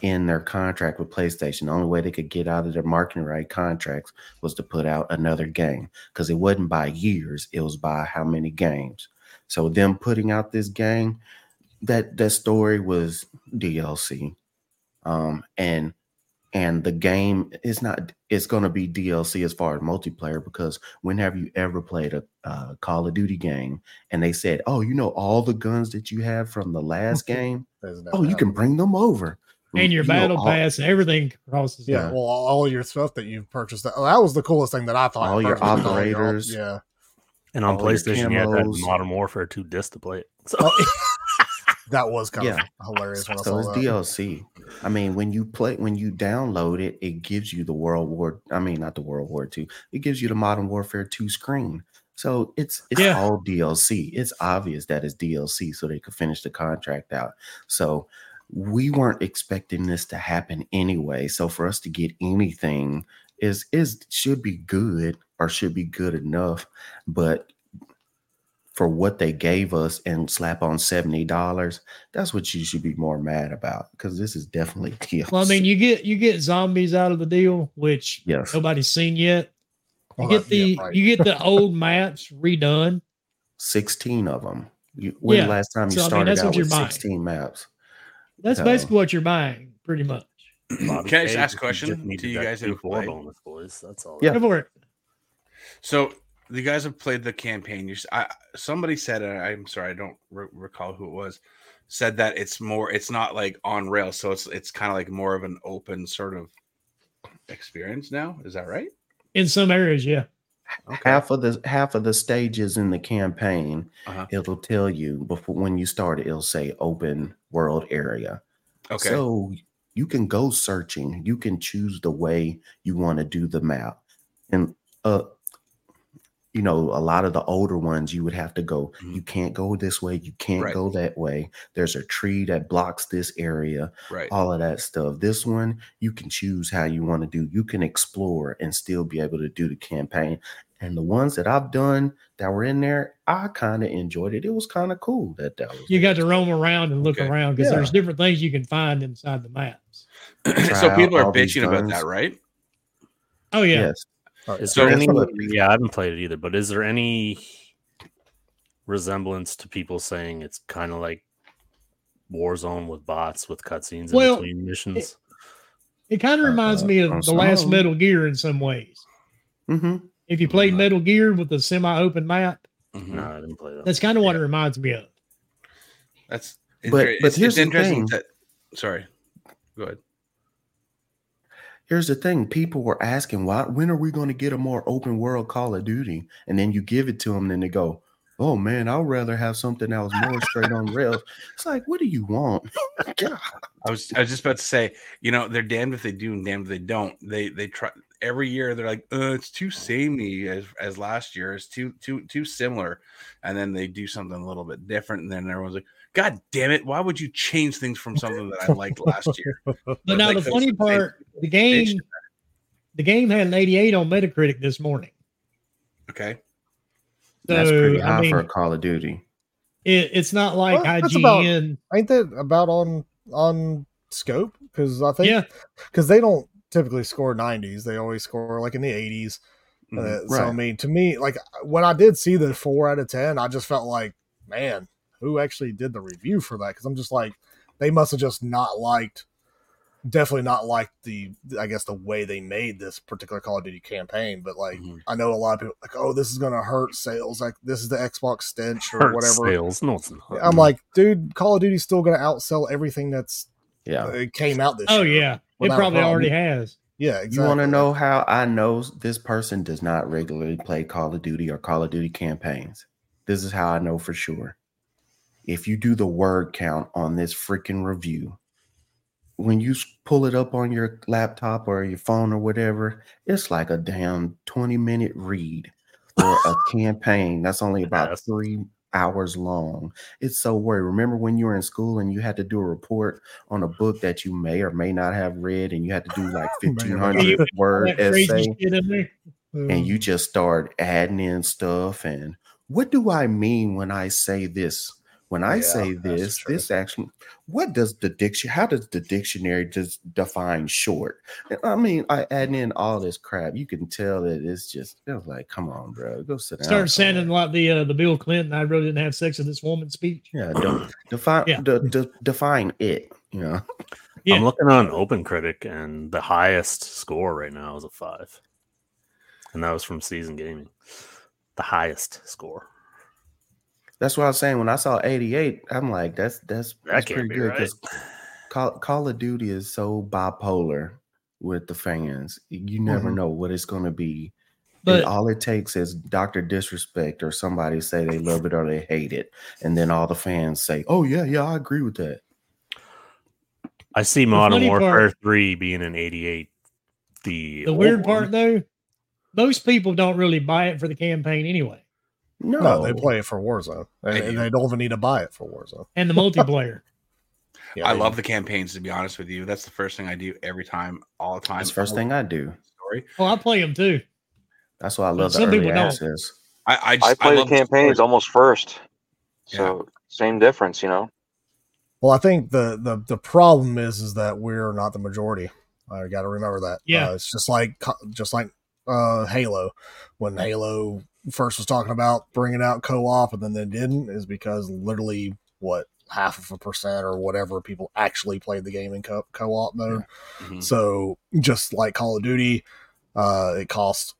in their contract with PlayStation. The only way they could get out of their marketing right contracts was to put out another game because it wasn't by years, it was by how many games. So them putting out this game, that that story was DLC. Um, and and the game is not it's going to be DLC as far as multiplayer because when have you ever played a uh, Call of Duty game and they said, "Oh, you know all the guns that you have from the last game? There's no Oh, you can bring them over." and your You battle all- pass and everything crosses. Yeah, Yeah. well, all your stuff that you've purchased. That, that was the coolest thing that I thought. All your personally, operators. yeah. And on All PlayStation, you had to. Modern Warfare 2 disc to play it. So That was kind Yeah. of hilarious when I So saw it's. DLC. I mean, when you play, when you download it, it gives you the World War. I mean, not the World War Two. It gives you the Modern Warfare Two screen. So it's it's Yeah. all DLC. It's obvious that it's DLC, so they could finish the contract out. So we weren't expecting this to happen anyway. So for us to get anything is is should be good or should be good enough, but for what they gave us and slap on seventy dollars, that's what you should be more mad about because this is definitely DLC. Well, I mean, you get you get zombies out of the deal, which yes, nobody's seen yet. You oh, get the yeah, right. you get the old maps redone. sixteen of them. You, when Yeah. last time you So, I mean, started that's out what you're with buying. sixteen maps? That's So- basically what you're buying, pretty much. Bobby Can I just ask a question just to you guys that have played? bonus, boys. That's all. Yeah. Go for it. So the guys have played the campaign. You, s- I, somebody said, and I'm sorry, I don't re- recall who it was, said that it's more. It's not like on rails, so it's it's kind of like more of an open sort of experience now. Is that right? In some areas, yeah. Half of the half of the stages in the campaign, Uh-huh. it'll tell you before when you start. It'll say open world area. Okay. So you can go searching. You can choose the way you want to do the map. And uh you know, a lot of the older ones you would have to go, Mhm. you can't go this way, you can't Right. go that way. There's a tree that blocks this area, right. all of that stuff. This one, you can choose how you want to do. You can explore and still be able to do the campaign. And the ones that I've done that were in there, I kind of enjoyed it. It was kind of cool that that was You got to roam around and look Okay. around because Yeah. there's different things you can find inside the maps. so people are bitching about that, right? Oh yeah. Yes. Oh, yeah. Is there that's any? Yeah, I haven't played it either. But is there any resemblance to people saying it's kind of like Warzone with bots with cutscenes in Well, between missions? It kind of Uh, reminds me of on the last. Metal Gear in some ways. hmm If you played Right. Metal Gear with the semi-open map, Mhm. no, I didn't play that. that's kind of what Yeah. it reminds me of. That's But- but, but here's it's the interesting thing. that. Sorry. Go ahead. Here's the thing: people were asking, "Why? When are we going to get a more open world Call of Duty?" And then you give it to them, and they go, "Oh man, I'd rather have something that was more straight on rails." It's like, what do you want? God. I was I was just about to say, you know, they're damned if they do and damned if they don't. They they try every year. They're like, uh, it's too samey as as last year. It's too too too similar, and then they do something a little bit different, and then everyone's like, God damn it! Why would you change things from something that I liked last year? But now Like the funny part, the game, the game had an 88 on Metacritic this morning. Okay, So That's pretty high I mean, for a Call of Duty. it, it's not like Well, that's about- IGN. Ain't that about on on scope? Because I think Yeah, because they don't typically score 90s, they always score like in the 80s. Mhm. Uh, So I mean, to me, like when I did see the four out of ten, I just felt like, man, who actually did the review for that? Because I'm just like, they must have just not liked, definitely not liked the, I guess the way they made this particular Call of Duty campaign. But like, Mhm. I know a lot of people like, oh, this is gonna hurt sales. Like this is the Xbox stench or Hurt whatever. sales. No, it's not. I'm like, dude, Call of Duty's still gonna outsell everything that's Yeah. it came out this oh year. yeah, it probably already has. Yeah, You want to know how I know this person does not regularly play Call of Duty or Call of Duty campaigns? This is how I know for sure. If you do the word count on this freaking review, when you pull it up on your laptop or your phone or whatever, it's like a damn 20 minute read for a campaign that's only about Yes. three hours long. It's so weird. Remember when you were in school and you had to do a report on a book that you may or may not have read and you had to do like or not. 1500 word essay shit in there. and you just start adding in stuff and what do I mean when I say this? When I Yeah, say this, this actually, what does the dictionary, How does the dictionary just define short? I mean, I add in all this crap. You can tell that it's just it was like, come on, bro, go sit down. Start somewhere. sounding like the uh, the Bill Clinton. I really didn't have sex with this woman speech. Yeah, de- define Yeah. de- de- define it. You know, Yeah. I'm looking on Open Critic, and the highest score right now is a five, and that was from Seasoned Gaming. The highest score. That's what I was saying. When I saw 88, I'm like, that's that's, that's can't pretty be good right. because Call, Call of Duty is so bipolar with the fans. You never Mhm. know what it's going to be. But and all it takes is Doctor Disrespect or somebody say they love it or they hate it, and then all the fans say, "Oh yeah, yeah, I agree with that." I see Modern Warfare part- 3 being an 88. The, the weird part one. though, most people don't really buy it for the campaign anyway, No, No, they play it for Warzone, and, They and do. they don't even need to buy it for Warzone. and the multiplayer. Yeah, I they- love the campaigns. To be honest with you, that's the first thing I do every time, all the time. That's the first thing I do. Story. Oh, I play them too. That's why I love the some early people don't. access. I I, just, I play the love story. campaigns almost first. Yeah. So same difference, you know. Well, I think the the the problem is is that we're not the majority. I got to remember that. Yeah. uh, it's just like just like uh, Halo. When Halo first was talking about bringing out co-op and then they didn't, is because literally what half of a percent or whatever people actually played the game in co- co-op mode. Mhm. So just like Call of Duty, uh, it costs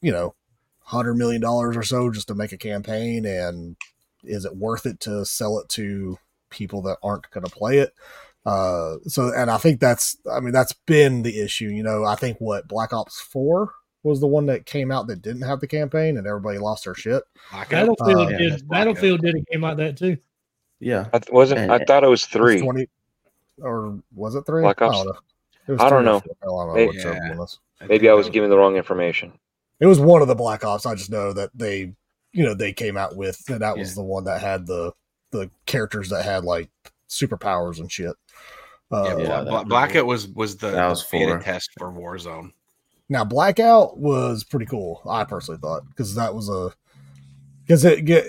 you know hundred million dollars or so just to make a campaign, and is it worth it to sell it to people that aren't going to play it? Uh, so and I think that's I mean that's been the issue. You know, I think what Black Ops Four was the one that came out that didn't have the campaign, and everybody lost their shit. Battlefield Uh, did that's Battlefield did a game like that too. Yeah, I th- wasn't. And- I thought it was It's three. twenty or was it three? Black I Ops? don't know. I don't know. I don't know Hey- whichever Yeah. one. Maybe I was giving the wrong information. It was one of the Black Ops. I just know that they, you know, they came out with and that was Yeah. the one that had the the characters that had like superpowers and shit. Uh, Yeah, Yeah, Bla- that- Bla- Blackout was was the, That the was beta four. test for Warzone. Now Blackout was pretty cool. I personally thought because that was a because it get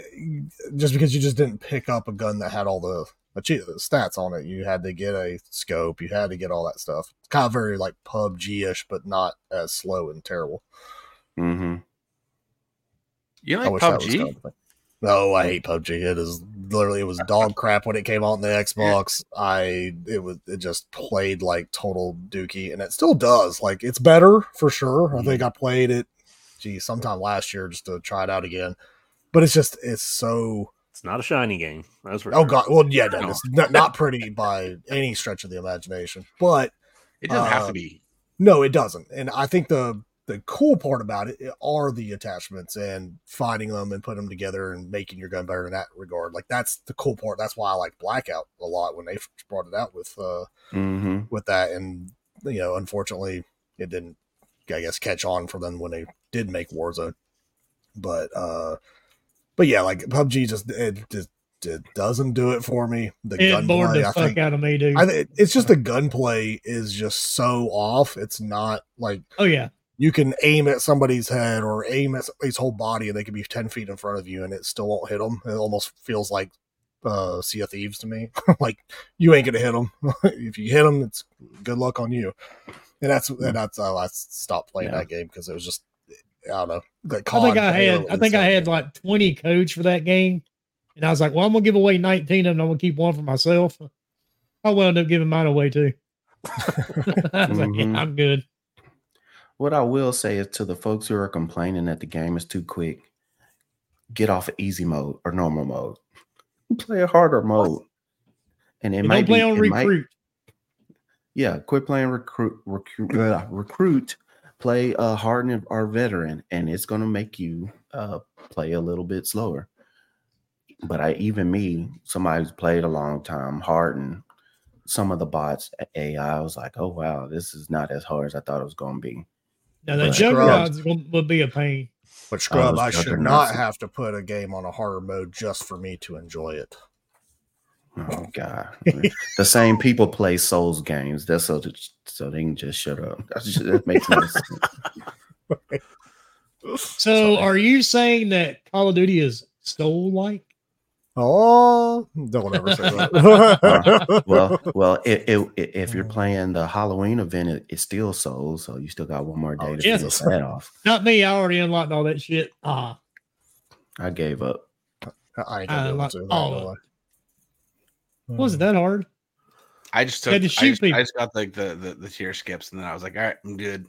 just because you just didn't pick up a gun that had all the the stats on it. You had to get a scope. You had to get all that stuff. It's kind of very like PUBG ish, but not as slow and terrible. Mm-hmm. You like wish that was PUBG? kind of. No, I hate PUBG. It is literally it was dog crap when it came out on the Xbox. I it was it just played like total dookie, and it still does. Like it's better for sure. I think I played it, gee, sometime last year just to try it out again. But it's just it's so It's not a shiny game. That's for oh sure. god. Well, yeah, no, No. it's not, not pretty by any stretch of the imagination. But It doesn't have Uh, to be. no, it doesn't. And I think the the cool part about it are the attachments and finding them and putting them together and making your gun better in that regard. Like that's the cool part. That's why I like Blackout a lot when they brought it out with uh hmm with that. And you know, unfortunately, it didn't, I guess, catch on for them when they did make Warzone. But uh, but yeah, like PUBG just it just it doesn't do it for me. The It bored gunplay, the I fuck think. out of me, dude. I think it's just the gunplay is just so off. It's not like oh yeah, you can aim at somebody's head or aim at somebody's whole body and they could be 10 feet in front of you and it still won't hit them. It almost feels like uh, Sea of Thieves to me. like you ain't going to hit them. if you hit them, it's good luck on you. And that's, and that's how I stopped playing Yeah. that game because it was just, I don't know. Like I think I had I think I was had like twenty codes for that game, and I was like, well, I'm gonna give away nineteen of them. I'm gonna keep one for myself. I wound up giving mine away too. I was like, Mhm. yeah, I'm good. What I will say is to the folks who are complaining that the game is too quick, get off of easy mode or normal mode. Play a harder mode. And it And might don't play be, on it might- yeah, quit playing recruit recruit uh, recruit. Play a hardened or veteran, and it's gonna make you uh play a little bit slower. But I even me, somebody who's played a long time, hardened, some of the bots AI, I was like, oh wow, this is not as hard as I thought it was gonna be. Now the But- juggernauts gonna- would be a pain. But oh, Scrub, those I should not have to put a game on a harder mode just for me to enjoy it. Oh god, the same people play Souls games. That's so that, so they can just shut up. That's just, that makes no sense. So, are you saying that Call of Duty is soul like? Oh, don't ever say that. well, well, it, it, it- if you're playing the Halloween event, it, it's still sold, so you still got one more day Oh, to Jesus. finish that off. Not me. I already unlocked all that shit. Ah, I gave up. I ain't I gonna be able like to. all of gonna wasn't that hard? I just took. Had to I shoot just, I just got like the, the the tier skips, and then I was like, all right, I'm good.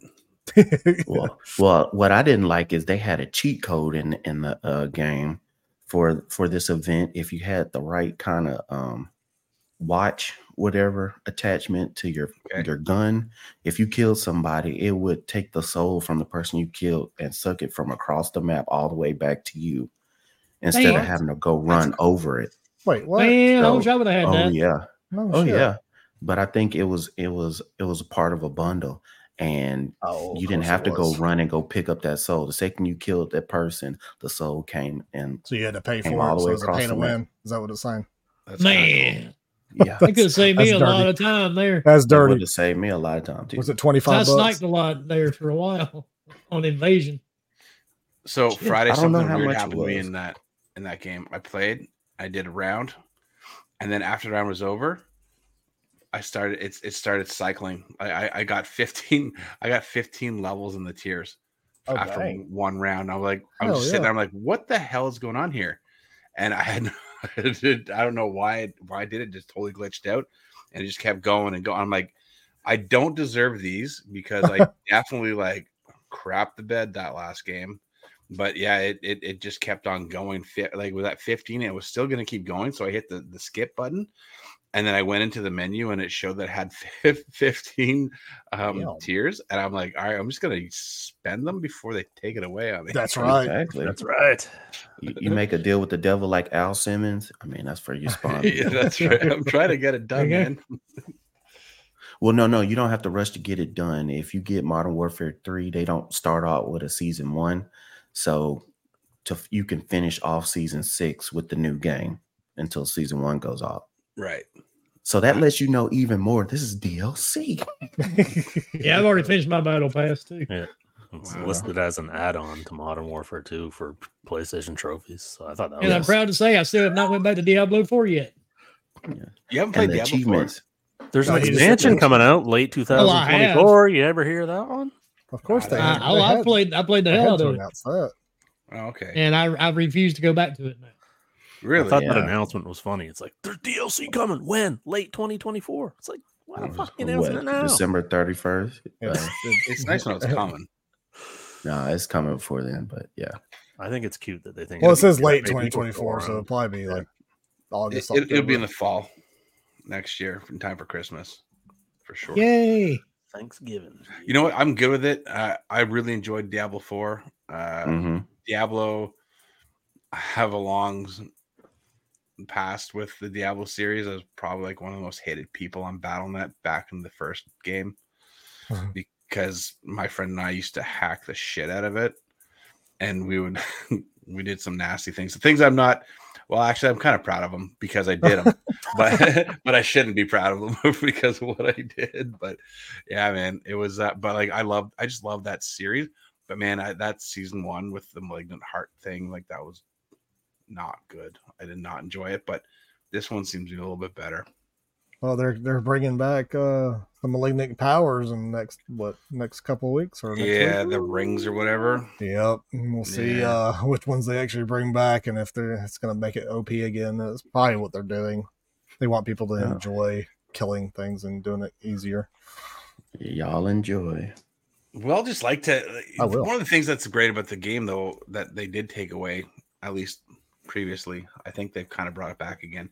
well, well, what I didn't like is they had a cheat code in in the uh, game for for this event. If you had the right kind of um, watch, whatever attachment to your Okay. your gun, if you killed somebody, it would take the soul from the person you killed and suck it from across the map all the way back to you, instead Damn. of having to go run over it. Wait, what? Man, I wish I would have had that? Oh that. yeah. No Oh shit. yeah. But I think it was it was it was a part of a bundle. And Oh, you didn't have it to go run and go pick up that soul. The second you killed that person, the soul came and So you had to pay Came for all it. the way it was a across pain to the map. win. Is that what it's saying? That's kinda Man, yeah, that could save me That's a lot of time there. That's it would dirty. have saved me a lot of time too. Was it twenty five? I sniped a lot there for a while on invasion. So Shit, Friday, I don't know something weird much happened to me in that in that game. I played, I did a round, and then after the round was over, I started. It's it started cycling. I I, I got fifteen. I got fifteen levels in the tiers Oh, after dang. one round. I was like, I Hell was just sitting there. I'm like, what the hell is going on here? And I had, I don't know why it, why I did it. Just totally glitched out, and it just kept going and going. I'm like, I don't deserve these because I definitely like crap the bed that last game. But yeah, it, it it just kept on going. Like with that 15, it was still going to keep going. So I hit the the skip button, and then I went into the menu and it showed that it had fif- 15 um, Damn. tiers, and I'm like, all right, I'm just gonna spend them before they take it away on me. That's right. Exactly. That's right. You, you make a deal with the devil like Al Simmons. I mean, that's for you spawn. yeah, that's right. I'm trying to get it done, man. Well, no, no, you don't have to rush to get it done. If you get Modern Warfare 3, they don't start out with a season one. So to you can finish off season six with the new game until season one goes off. Right. So that lets you know even more. This is DLC. Yeah, I've already finished my battle pass too. It's Wow. listed as an add-on to Modern Warfare 2 for PlayStation trophies. So I thought that And I'm proud to say I still have not went back to Diablo 4 yet. Yeah. You haven't And played the Diablo 4? achievements. There's No, an expansion coming out late Oh, I have. 2024. you ever hear that one? of course they. I, had- oh, they I had- played I played the they hell out of it. announce that. Oh, okay. And I I refuse to go back to it now. Really? I thought that announcement was funny. It's like there's DLC coming. When? Late 2024. It's like why the fuck you What, announcing it now? December 31st. Yeah. Uh, it's nice when it's coming. no, it's coming before then, but yeah. I think it's cute that they think. Well, it says late 2024, so it'll probably be Yeah. like It, August. it, will be in the fall next year in time for Christmas for sure. Yay. Thanksgiving. You know what? I'm good with it. Uh, I really enjoyed Diablo 4. Uh, Mhm. Diablo, have a long s- past with the Diablo series. I was probably like one of the most hated people on BattleNet back in the first game Mhm. because my friend and I used to hack the shit out of it, and we would we did some nasty things. The things I'm not. Well, actually, I'm kind of proud of them because I did them, but but I shouldn't be proud of them because of what I did. But yeah, man, it was that. But like, I love, I just love that series. But man, I, that season one with the malignant heart thing, like that was not good. I did not enjoy it. But this one seems to be a little bit better. Well, they're they're bringing back uh the malignant powers in next what next couple weeks or next Yeah, week? the rings or whatever. Yep, and we'll see Yeah. uh which ones they actually bring back and if they're it's gonna make it OP again. That's probably what they're doing. They want people to Yeah. enjoy killing things and doing it easier. Y'all enjoy. Well, just like to. One of the things that's great about the game, though, that they did take away, at least previously, I think they've kind of brought it back again,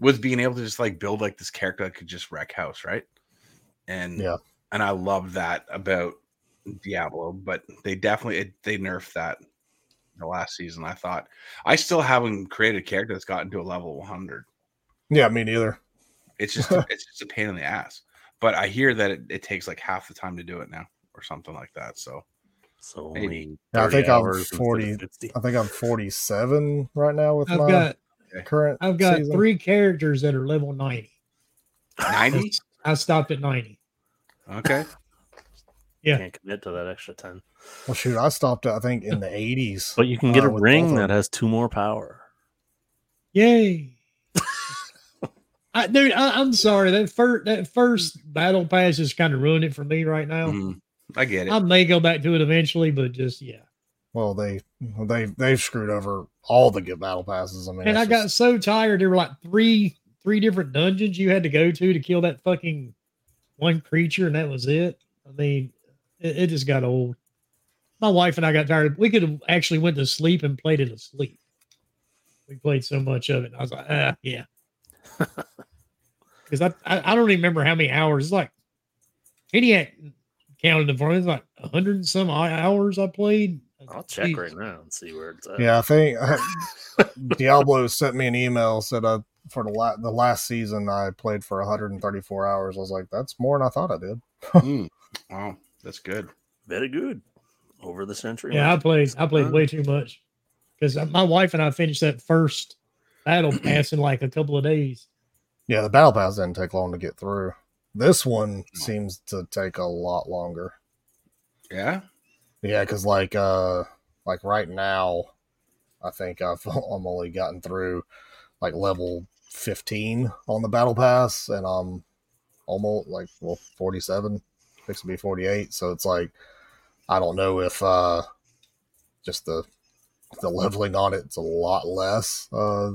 was being able to just like build like this character that could just wreck house, right? And Yeah. and I love that about Diablo, but they definitely it, they nerfed that the last season. I thought I still haven't created a character that's gotten to a level 100. Yeah, me neither. It's just it's just a pain in the ass. But I hear that it, it takes like half the time to do it now, or something like that. So So Maybe. only Yeah, I think I'm hours instead of 40 I think I'm 47 right now with I've my got current. I've got season. three characters that are level 90. 90. I stopped at 90. Okay. Yeah. Can't commit to that extra 10. Well, shoot, I stopped. I think in the 80s. But you can get Uh, a ring that has two more power. Yay. I, dude, I, I'm sorry. That first that first battle pass is kind of ruined it for me right now. Mhm. I get it. I may go back to it eventually, but just yeah. Well, they they they've screwed over all the good battle passes. I mean, And I it's got so tired. There were like three three different dungeons you had to go to to kill that fucking one creature, and that was it. I mean, it, it just got old. My wife and I got tired. We could have actually went to sleep and played it asleep. We played so much of it. I was like, ah, yeah. Because I, I I don't even remember how many hours. It's like Maniac counted it for me. It's like a hundred and some hours I played. I'll check Jesus. right now and see where it's at. Yeah, I think Diablo sent me an email said uh, for the la- the last season I played for 134 hours. I was like, that's more than I thought I did. Mm. Wow, that's good. Very good. Over the century. Yeah, I played. I played Huh? way too much because my wife and I finished that first battle pass in like a couple of days. Yeah, the battle pass didn't take long to get through. This one seems to take a lot longer. Yeah. Yeah, because like uh like right now, I think I've I'm only gotten through like level 15 on the battle pass, and I'm almost like well 47, fixing to be 48. So it's like I don't know if uh just the the leveling on it's a lot less, uh,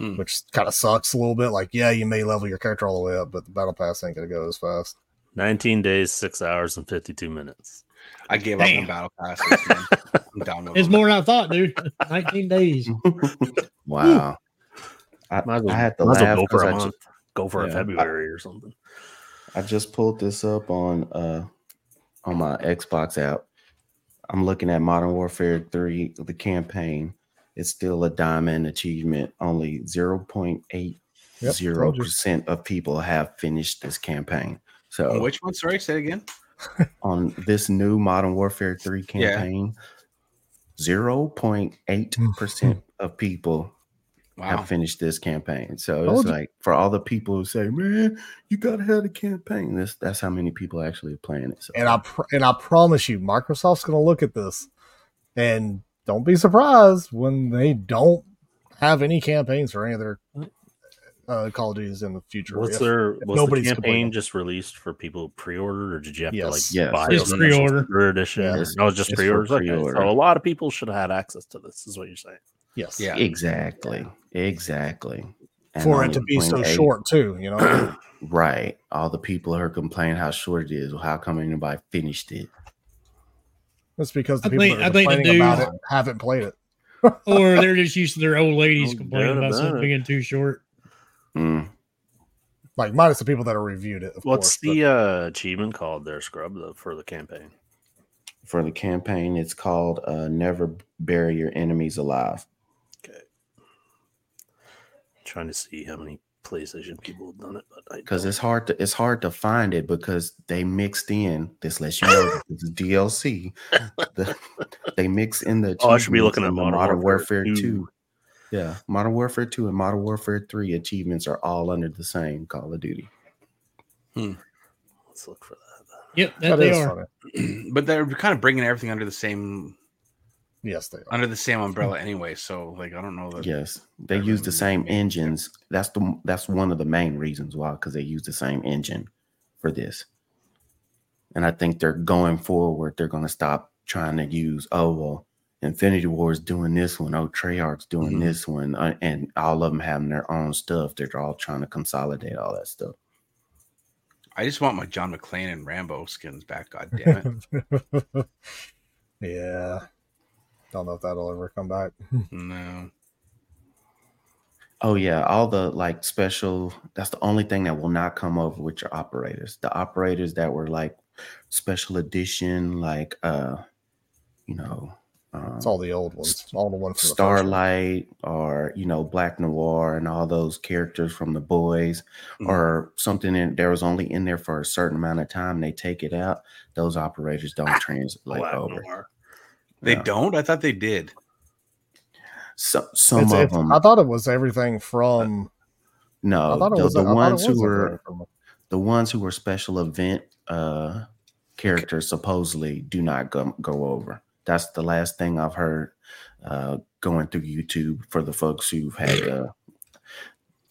Hmm. which kind of sucks a little bit. Like yeah, you may level your character all the way up, but the battle pass ain't gonna go as fast. 19 days, six hours, and 52 minutes. I gave Damn. up on battle passes. man. I'm down with It's them. more than I thought, dude. 19 days. Wow. I, Might as well, I had to might well laugh go for 'cause a I, month. ju- go for a Yeah. February or something. I just pulled this up on uh on my Xbox app. I'm looking at Modern Warfare 3, the campaign. It's still a diamond achievement. Only 0.80% of people have finished this campaign. So On which one? Sorry, say it again. on this new Modern Warfare 3 Yeah. campaign, 0.8% hmm. of people Wow. have finished this campaign. So it's like for all the people who say, "Man, you gotta have a campaign." This that's how many people actually are playing it. So And I pr- and I promise you, Microsoft's going to look at this, and don't be surprised when they don't have any campaigns for any of their uh, Call of Duties in the future. What's If- their was the nobody's campaign complaining. just released for people pre-ordered, or did you have to like Yes. buy Just a pre-order. Super edition? Yeah. or- no, it's just It's pre-orders. Okay, pre-order. So a lot of people should have had access to this. Is what you're saying? yes, Yeah. exactly, exactly. And for it to be so 0.8 short too. You know, right? All the people who are complaining how short it is. Well, how come anybody finished it? It's because the I people think- that are think the complaining about it haven't played it. or they're just used to their old ladies No complaining about about something being too short. Mm. Like minus the people that have reviewed it. Of What's course, the uh, achievement called there, Scrub, the, for the campaign? For the campaign, it's called uh, "Never Bury Your Enemies Alive." Okay. Trying to see how many PlayStation people have done it, but because it's hard to it's hard to find it because they mixed in this lets you know this is DLC. The- they mix in the Oh, I should be looking at the Modern Modern Warfare Warfare 2. 2. Yeah, Modern Warfare 2 and Modern Warfare 3 achievements are all under the same Call of Duty. Hmm. Let's look for that. Yep, that, that they is are. funny. but they're kind of bringing everything under the same Yes, they are. under the same umbrella anyway. So like I don't know that. Yes, they use the same makes sense. engines. That's the that's one of the main reasons why because they use the same engine for this. And I think they're going forward. They're going to stop trying to use oh well, Infinity Ward is doing this one. Oh, Treyarch's doing Mhm. this one, uh, and all of them having their own stuff. They're all trying to consolidate all that stuff. I just want my John McClane and Rambo skins back. God damn it! yeah. Don't know if that'll ever come back. no. Oh yeah, all the like special. That's the only thing that will not come over with your operators. The operators that were like special edition, like uh, you know, um, It's all the old ones. All the ones from the one. Starlight or you know Black Noir and all those characters from the boys Mhm. or something in there was only in there for a certain amount of time. They take it out. Those operators don't translate Black over. Noir. They Yeah. don't. I thought they did. So, some It's- of it's- them. I thought it was everything from. no, I thought it the, was. the I thought it ones was who were from- the ones who were special event uh characters supposedly do not go, go over that's the last thing i've heard uh going through youtube for the folks who've had uh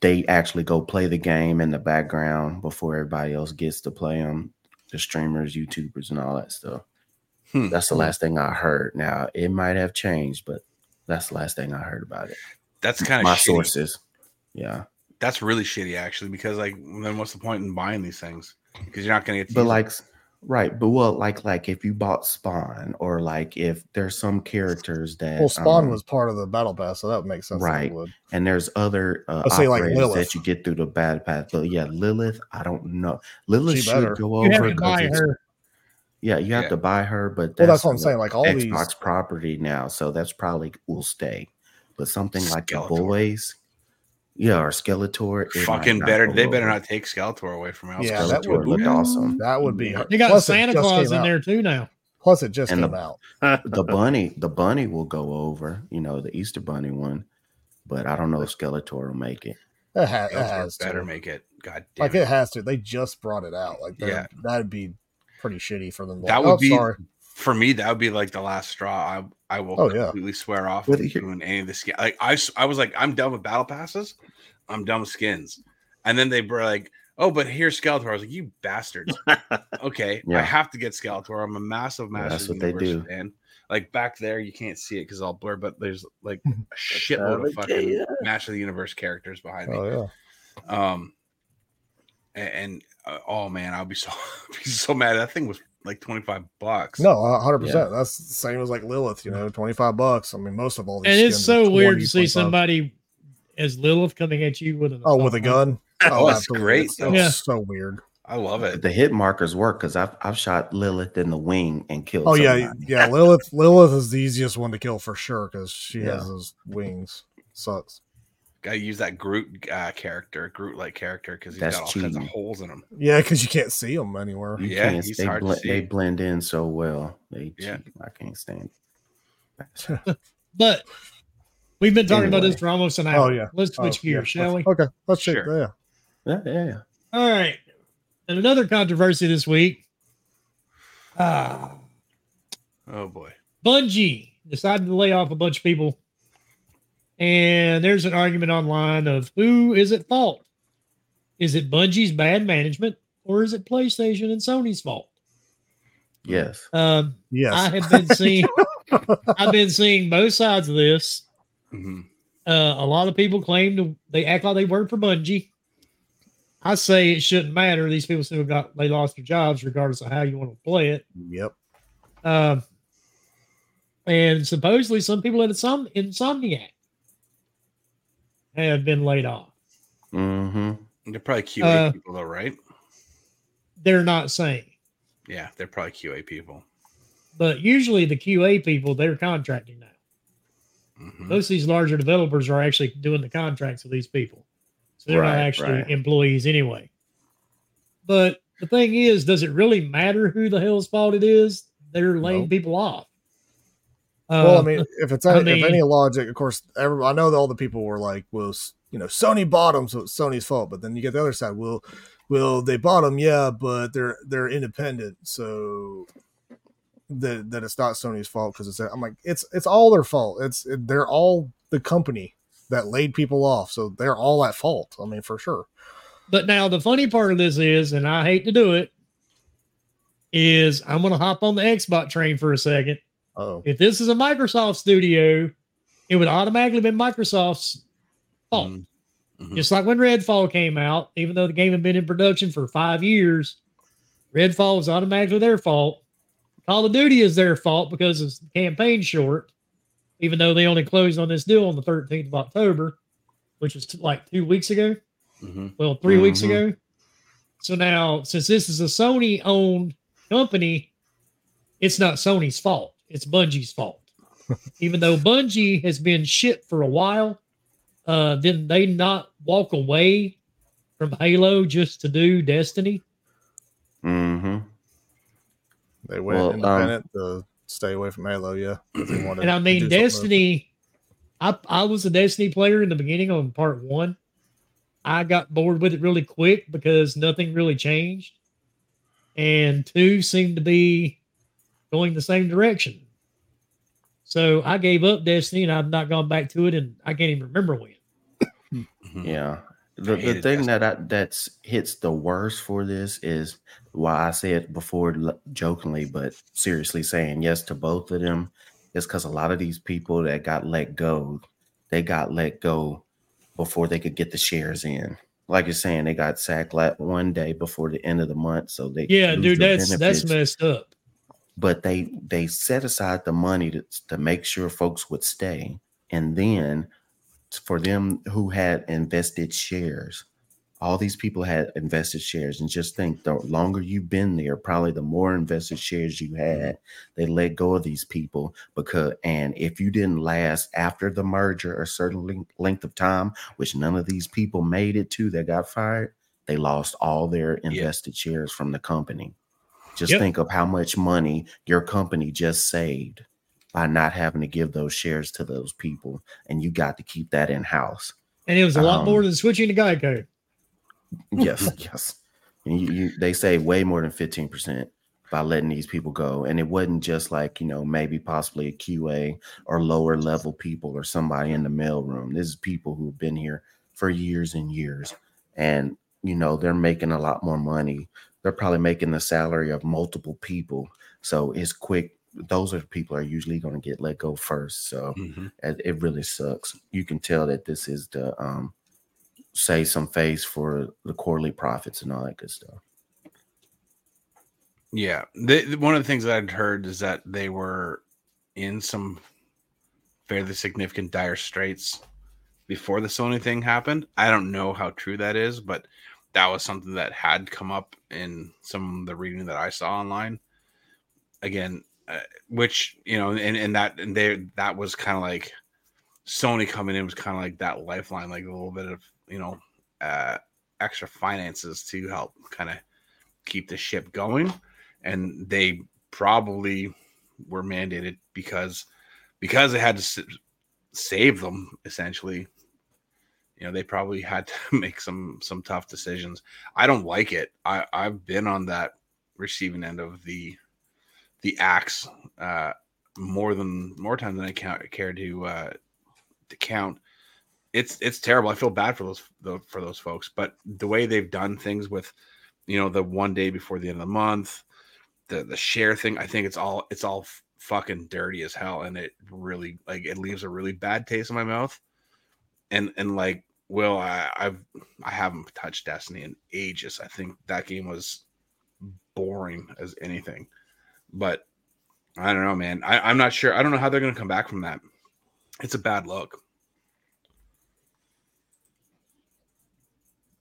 they actually go play the game in the background before everybody else gets to play them the streamers youtubers and all that stuff Hmm. that's the last thing i heard now it might have changed but that's the last thing i heard about it That's kind of my shitty. sources yeah That's really shitty, actually, because like then what's the point in buying these things? Because you're not going to get. But use them. like, right? But well, like, like if you bought Spawn, or like if there's some characters that Well, Spawn um, was part of the battle pass, so that would make sense. Right. would. and there's other uh, say, like, Lilith. that you get through the bad path. But yeah, Lilith, I don't know. Lilith She should better. go You have over buy her. Yeah, you have Yeah. to buy her, but Well, that's what I'm saying. Like all Xbox these, property now, so that's probably will stay. But something like the boys, yeah, or Skeletor, fucking better. They better not take Skeletor away from House. Yeah, that would- looked awesome. that would be. You got plus Santa Claus in out. there too now. Plus, it just And came the- out. The bunny, the bunny will go over. You know, the Easter bunny one, but I don't know if Skeletor will make it. It, ha- it has better to. make it. God damn Like it. it has to. They just brought it out. Like Yeah. yeah, that'd be pretty shitty for them. to That like, would "Oh, be sorry. for me. That would be like the last straw. I I will Oh, yeah. completely swear off But doing any of the skin. Like I I was like, I'm done with battle passes. I'm done with skins. And then they were like, oh, but here's Skeletor. I was like, you bastards. okay, I have to get Skeletor. I'm a massive, Yeah, massive that's what they do. fan. Like back there, you can't see it because I'll blur, but there's like a how shitload of fucking do it. Master of the Universe characters behind me. Oh yeah. Um, and, and uh, oh man, I'll be so be so mad. That thing was like twenty five bucks. No, hundred percent. That's the same as like Lilith. You know, twenty five bucks. I mean, most of all these. And it's skins are so weird to see 25. somebody as Lilith coming at you with an Oh, with a gun. Oh, that's absolutely. great, It's, though. Yeah. so weird. I love it. The hit markers work because I've I've shot Lilith in the wing and killed. Oh yeah, yeah. Lilith, Lilith is the easiest one to kill for sure because she Yeah. has those wings. Sucks. Gotta use that Groot uh, character, Groot like character, because he's That's got all kinds of holes in him. Yeah, because you can't see them anywhere. You Yeah, can't- he's they, hard to blend, they blend in so well. They Yeah. cheat. I can't stand. It. But we've been talking about this for almost an hour. Oh, yeah. Let's switch Oh, gears, yeah. shall we? Okay, let's check. Sure. Yeah. Yeah, yeah, yeah. All right. And another controversy this week. Ah, Oh boy. Bungie decided to lay off a bunch of people. And there's an argument online of who is at fault. Is it Bungie's bad management or is it PlayStation and Sony's fault? Yes. Um, Yes. I have been seeing I've been seeing both sides of this. hmm Uh, a lot of people claim to, they act like they work for Bungie. I say it shouldn't matter. These people still got they lost their jobs regardless of how you want to play it. yep. Um, and supposedly some people at some Insomniac have been laid off. Mm-hmm. They're probably QA Uh, people though, right? They're not saying, Yeah, they're probably QA people. but usually the QA people they're contracting now. Mhm. Most of these larger developers are actually doing the contracts with these people. So they're not actually right. employees anyway. But the thing is, does it really matter who the hell's fault it is? They're laying No. people off. Well, I Uh, mean, if it's I any, mean- if any logic, of course, every, I know that all the people were like, "Well, you know, Sony bought them, so it's Sony's fault." But then you get the other side. Well, well, they bought them, yeah, but they're they're independent, so that that it's not Sony's fault because it's. I'm like, it's it's all their fault. It's it, they're all the company that laid people off, so they're all at fault. I mean, for sure. But now the funny part of this is, and I hate to do it, is I'm going to hop on the Xbox train for a second. Oh, If this is a Microsoft studio, it would automatically be Microsoft's fault. Mhm. Mhm. Just like when Redfall came out, even though the game had been in production for five years, Redfall was automatically their fault. Call of Duty is their fault because of the campaign short, even though they only closed on this deal on the 13th of October, which was t- like two weeks ago. Mhm. Well, 3 weeks Mhm. ago. So now, since this is a Sony owned company, it's not Sony's fault. It's Bungie's fault. Even though Bungie has been shit for a while, uh, did they not walk away from Halo just to do Destiny? Mm-hmm. they went Well, um, independent to stay away from Halo. Yeah, they And I mean, do something else. Destiny, I, I was a Destiny player in the beginning on part one. I got bored with it really quick because nothing really changed. And two seemed to be going the same direction. So I gave up Destiny and I've not gone back to it. And I can't even remember when. Mhm. Yeah. The, the hated thing that I, that's hits the worst for this is why I said before jokingly, but seriously saying yes to both of them is because a lot of these people that got let go, they got let go before they could get the shares in. Like you're saying, they got sacked like one day before the end of the month, so they Yeah, dude, their that's that's messed up. But they they set aside the money to to make sure folks would stay, and then for them who had invested shares, all these people had invested shares, and just think the longer you've been there, probably the more invested shares you had, they let go of these people because and if you didn't last after the merger a certain length, length of time, which none of these people made it to that got fired, they lost all their invested shares from the company. Just Yep. think of how much money your company just saved by not having to give those shares to those people, and you got to keep that in house. And it was a lot Um, more than switching to Geico. Yes, yes. You, you, they say way more than fifteen percent by letting these people go, and it wasn't just like you know maybe possibly a QA or lower level people or somebody in the mailroom. This is people who've been here for years and years, and you know they're making a lot more money. They're probably making the salary of multiple people, so it's quick. Those are the people are usually going to get let go first. So Mhm. it, it really sucks. You can tell that this is the um say some face for the quarterly profits and all that good stuff. Yeah, they, one of the things that I'd heard is that they were in some fairly significant dire straits before the Sony thing happened. I don't know how true that is, but that was something that had come up in some of the reading that I saw online. Again, uh, which you know, and and that and they that was kind of like Sony coming in was kind of like that lifeline, like a little bit of you know uh, extra finances to help kind of keep the ship going and they probably were mandated because because they had to s- save them essentially you know they probably had to make some some tough decisions. I don't like it. I i've been on that receiving end of the the axe uh more than more times than i count care to uh to count. It's it's terrible. I feel bad for those tho- for those folks but the way they've done things with you know the one day before the end of the month the the share thing i think it's all it's all fucking dirty as hell and it really like it leaves a really bad taste in my mouth. And and like well i i've i haven't touched destiny in ages. I think that game was boring as anything. But i don't know man. I, i'm not sure. I don't know how they're gonna come back from that. It's a bad look.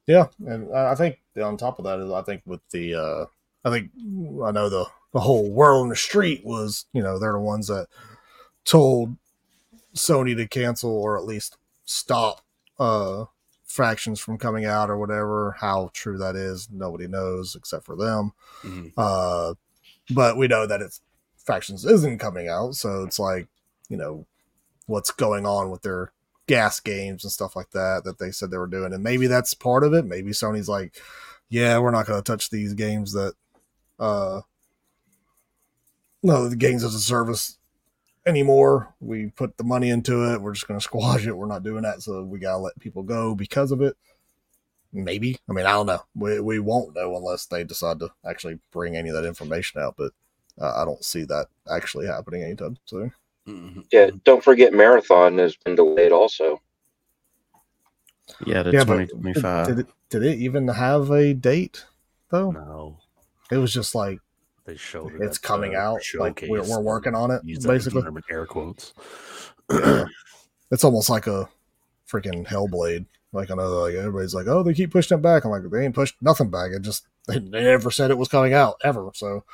Yeah, and I I think on top of that is I think with the uh I think I know the the whole world in the street was you know they're the ones that told Sony to cancel or at least stop uh fractions from coming out or whatever. How true that is, nobody knows except for them. Mhm. Uh, but we know that it's fractions isn't coming out, so it's like you know what's going on with their gas games and stuff like that that they said they were doing, and maybe that's part of it. Maybe Sony's like, yeah, we're not going to touch these games that, uh, no, the games as a service anymore. We put the money into it. We're just going to squash it. We're not doing that, so we got to let people go because of it. Maybe. I mean, I don't know. We we won't know unless they decide to actually bring any of that information out. But uh, I don't see that actually happening anytime soon. Mhm. Yeah, don't forget Marathon has been delayed also. Yeah, the Yeah, but 2025. Did it, did it even have a date though? No, It was just like they showed it. it's coming out. Like we're, we're working on it. Basically, term in air quotes. it's almost like a freaking Hellblade. Like I know, like everybody's like, oh, they keep pushing it back. I'm like, they ain't pushed nothing back. It just they never said it was coming out ever. So,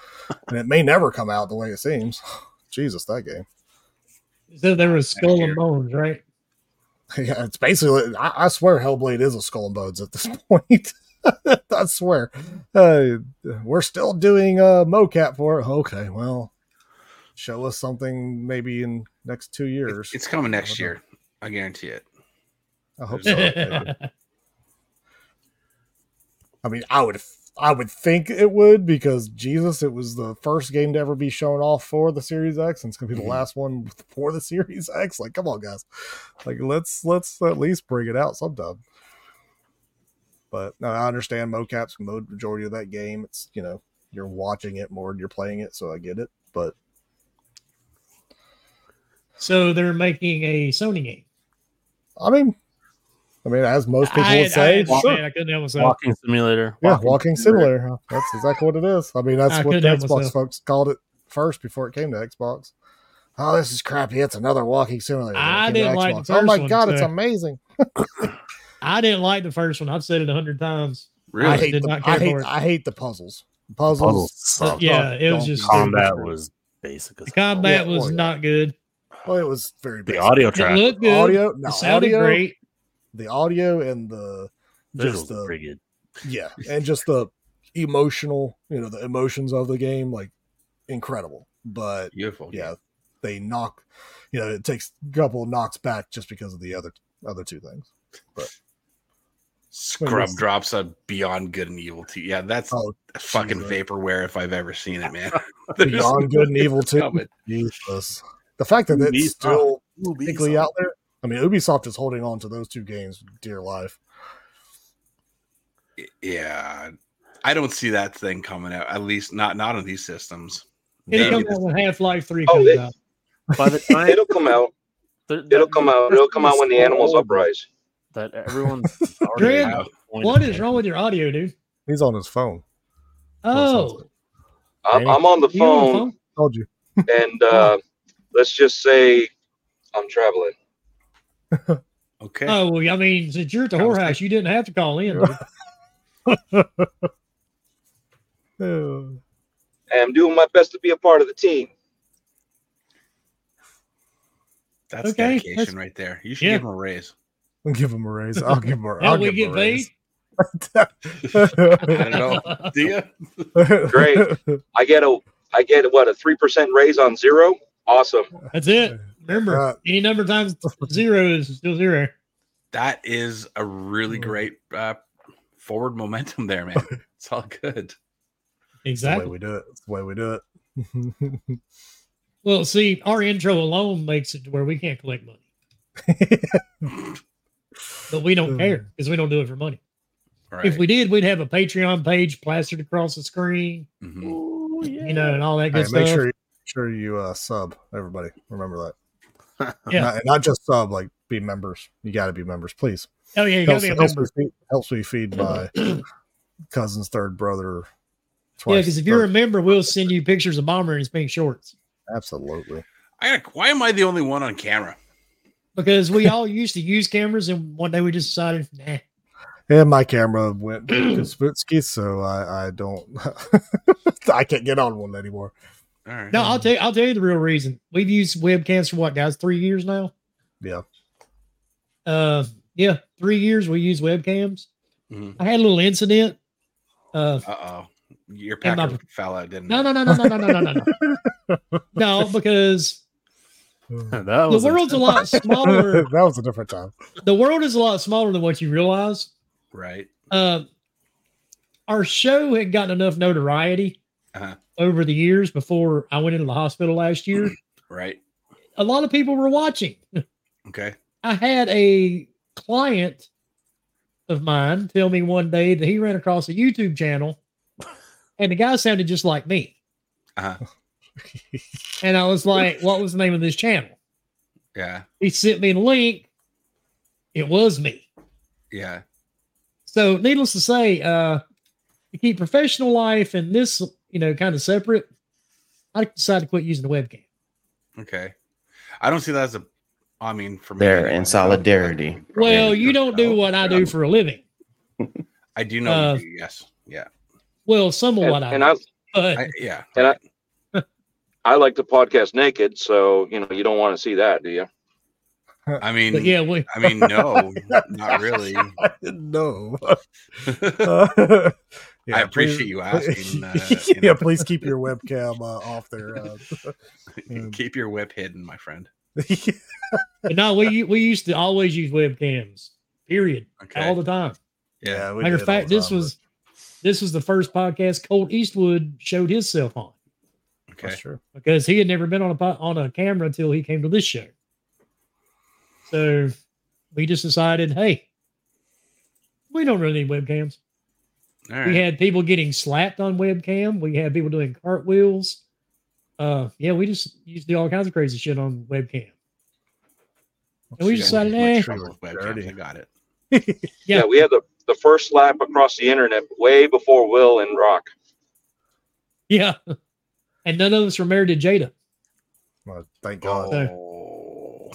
and it may never come out the way it seems. Jesus, that game. So there was skull and bones, right? Yeah, it's basically. I, I swear, Hellblade is a Skull and Bones at this point. I swear. Uh, we're still doing uh, mocap for it. Okay, well, show us something maybe in next two years. it's coming next don't year i guarantee it I hope so. I mean, I would, I would think it would because Jesus, it was the first game to ever be shown off for the Series X, and it's gonna be the Mhm. last one for the Series X. Like, come on, guys, like let's let's at least bring it out sometime. But no, I understand mocap's mode majority of that game. It's you know you're watching it more than you're playing it, so I get it. But so they're making a Sony game. I mean, I mean, as most people I, would say, I, sure. man, I couldn't help myself. Walking simulator. yeah, walking simulator. That's exactly what it is. I mean, that's I what the couldn't Xbox myself. folks called it first before it came to Xbox. Oh, this is crappy. It's another walking simulator. I When it came to didn't like the Xbox. Oh my first one, god, it's so- amazing. I didn't like the first one. I've said it a hundred times. Really? I hate did the, not care I hate for it. I hate the puzzles. Puzzles. Puzzles suck. yeah, it was don't- just Combat was basic. As the combat Yeah, was well, yeah. not good. Well, it was very the basic. audio It track. looked good. audio, no, it sounded audio, great. the audio and the just the pretty good. yeah, and just the emotional, you know, the emotions of the game, like incredible. But Beautiful. yeah, they knock, you know, it takes a couple of knocks back just because of the other other two things. Scrub drops a Beyond Good and Evil Two Yeah, that's Oh, fucking Jesus. vaporware if I've ever seen it, man. There's Beyond Good and Evil Two. coming. Jesus. The fact that it's Ubisoft. still uh, technically out there. I mean, Ubisoft is holding on to those two games dear life. Yeah, I don't see that thing coming out. At least not not on these systems. It'll Maybe come out when Half Life Three Oh, comes it- out. By the time It'll come out. the- It'll come out. It'll come out when the animals uprise. That everyone's already Greg, at the point What of is wrong with your audio, dude? He's on his phone. Oh, I'm, I'm on the you on the phone, Told you. and uh, let's just say I'm traveling. Okay. Oh well, I mean, since you're at the I whorehouse, you didn't have to call in. dude. Oh. I'm doing my best to be a part of the team. That's okay, dedication that's- right there. You should yeah. give him a raise. I'll give him a raise. I'll give him a, How I'll we give him get a raise. I don't know. Do you? Great. I get a I get what a three percent raise on zero. Awesome. That's it. Remember, Uh, any number times zero is still zero. That is a really great uh, forward momentum there, man. It's all good. That's the way Exactly. we do it. That's the way we do it. Well, see, our intro alone makes it to where we can't collect money, but we don't care because we don't do it for money. All right. If we did, we'd have a Patreon page plastered across the screen, Mhm. Ooh, yeah. you know, and all that good make stuff. Make sure you, sure you uh, sub everybody. Remember that. Yeah. Not, not just sub, like be members. You got to be members, please. oh yeah, you Helps, gotta be a helps, member. me feed, helps me feed my cousin's third brother. Yeah, because if you're a member, we'll send you pictures of Bomber in his pink shorts. absolutely. I got, why am I the only one on camera? Because we all used to use cameras, and one day we just decided, nah. And my camera went to Sputski, so I, I don't, I can't get on one anymore. All right. No, I'll tell you, I'll tell you the real reason. We've used webcams for what, guys? Three years now. Yeah. Uh, yeah, three years we use webcams. Mhm. I had a little incident. Uh, Uh oh. Your packer my- fell out, didn't no, it? no, no, no, no, no, no, no, no, no, because that the was world's a lot smaller. that was a different time. The world is a lot smaller than what you realize. Right. Uh, our show had gotten enough notoriety Uh-huh. over the years before I went into the hospital last year. Right. a lot of people were watching. Okay. I had a client of mine tell me one day that he ran across a YouTube channel and the guy sounded just like me. Uh-huh. And I was like, what was the name of this channel? Yeah. He sent me the link. It was me. Yeah. So needless to say, uh, to keep professional life and this, you know, kind of separate, I decided to quit using the webcam. Okay. I don't see that as a. I mean, for me, There anyway, in solidarity. Well, you don't do what I do for a living. I do know. uh, you do, yes. Yeah. Well, some of And, what I and do. I but I, yeah. And I- right. I like to podcast naked, so you know you don't want to see that, do you? I mean, but yeah, we, I mean, no, not really. no. I Yeah, appreciate please- you asking. Uh, you yeah, know, please keep your webcam uh, off there. Uh, keep your whip hidden, my friend. but no, we we used to always use webcams. Period. Okay. All the time. yeah. we Matter of fact, this time, was this was the first podcast Colt Eastwood showed himself on but Okay. that's true. because he had never been on a on a camera until he came to this show. So we just decided, hey, we don't really need webcams. All right. We had people getting slapped on webcam. We had people doing cartwheels. Uh, yeah, we just used to do all kinds of crazy shit on webcam. And we just decided, use my eh, webcams. I got it. Yeah. Yeah. we had the, the first slap across the internet way before Will and Rock. Yeah. And none of us were married to Jada. Well, thank God. Oh.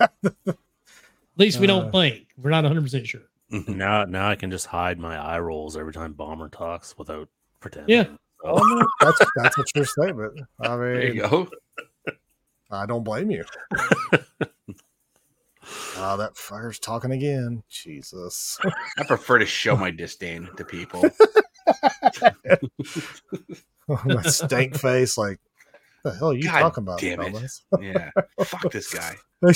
At least we don't Uh, think. We're not 100% sure. Now, now I can just hide my eye rolls every time Bomber talks without pretending. Yeah. So- Oh, no, that's that's a true statement. I There you mean, go. I don't blame you. Ah, that fire's talking again. Jesus. I prefer to show my disdain to people. that stank face, like the hell are you God talking about? damn it. Yeah. Fuck this guy.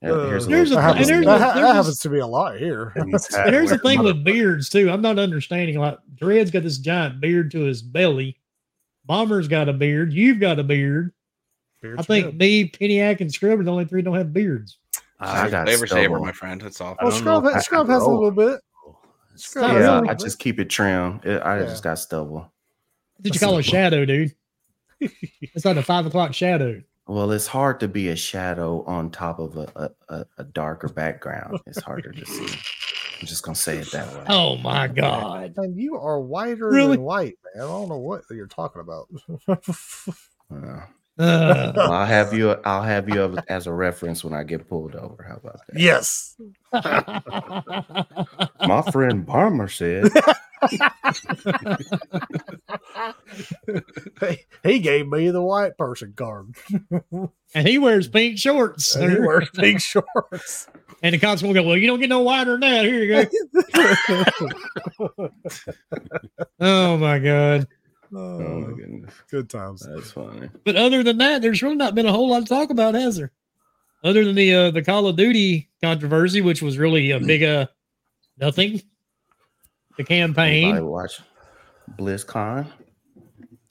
Oh, yeah, here's a Here's a- that happens, there's that a- there's that happens to be a lot here. And he's here's the thing with beards too. I'm not understanding. Like Dred's got this giant beard to his belly. Bomber's got a beard. You've got a beard. Beards I think good. me, Piniac, and Scrubber, the only three don't have beards. I got Flavor saver, my friend. That's all. Well, Scrub, know if ha- I Scrub has a little bit. Not Yeah, Yeah, really. I just keep it trim. It, I Yeah. just got stubble. Did you call a shadow, dude? It's like a five o'clock shadow. Well, it's hard to be a shadow on top of a, a, a, a darker background. It's harder to see. I'm just gonna say it that way. Oh my god. And you are whiter Really? than white, man. I don't know what you're talking about. Uh, Uh, well, I'll have you. I'll have you as a reference when I get pulled over. How about that? yes. My friend Bomber said. Hey, he gave me the white person card. and he wears pink shorts. And he sir. wears pink shorts. And the cops will go, Well, you don't get no wider than that. Here you go. Oh my god. Oh my goodness, Good times. that's funny. But other than that, there's really not been a whole lot to talk about, has there? Other than the uh, the Call of Duty controversy, which was really a big uh nothing. The campaign. Anybody watch BlizzCon?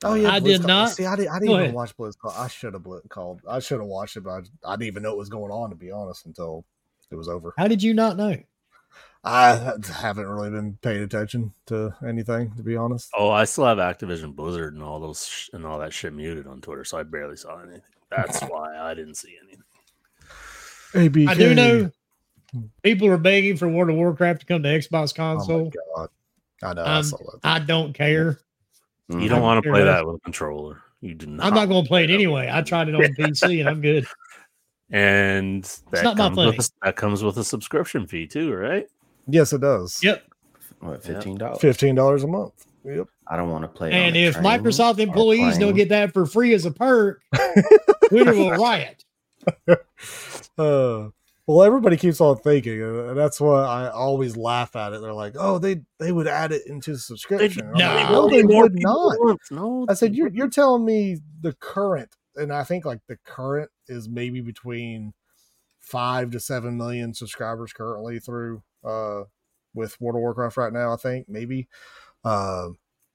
Oh yeah, I did BlizzCon. not. See, I, did, I didn't even ahead. watch BlizzCon. I should have Blizz called. I should have watched it, but I, I didn't even know what was going on. To be honest, until it was over. How did you not know? I haven't really been paying attention to anything, to be honest. Oh, I still have Activision Blizzard and all those sh- and all that shit muted on Twitter, so I barely saw anything. That's why I didn't see anything. ABK. I do know people are begging for World of Warcraft to come to Xbox Oh my console. god! I know. I Um, saw that. I don't care. You Mhm. don't want to play that with a controller. You do not. I'm not going to play it anyway. I tried it on PC and I'm good. And that not my comes with a, that comes with a subscription fee too, right? Yes, it does. Yep. What fifteen dollars? Fifteen dollars a month. Yep. I don't want to play. it on And if train Microsoft employees don't get that for free as a perk, Twitter will riot. Uh, well, everybody keeps on thinking, and that's why I always laugh at it. They're like, "Oh, they they would add it into the subscription." I'm no. like, no, they More would not. No, I said, "You're you're telling me the current, and I think like the current is maybe between five to seven million subscribers currently through uh with World of Warcraft right now. I think maybe uh,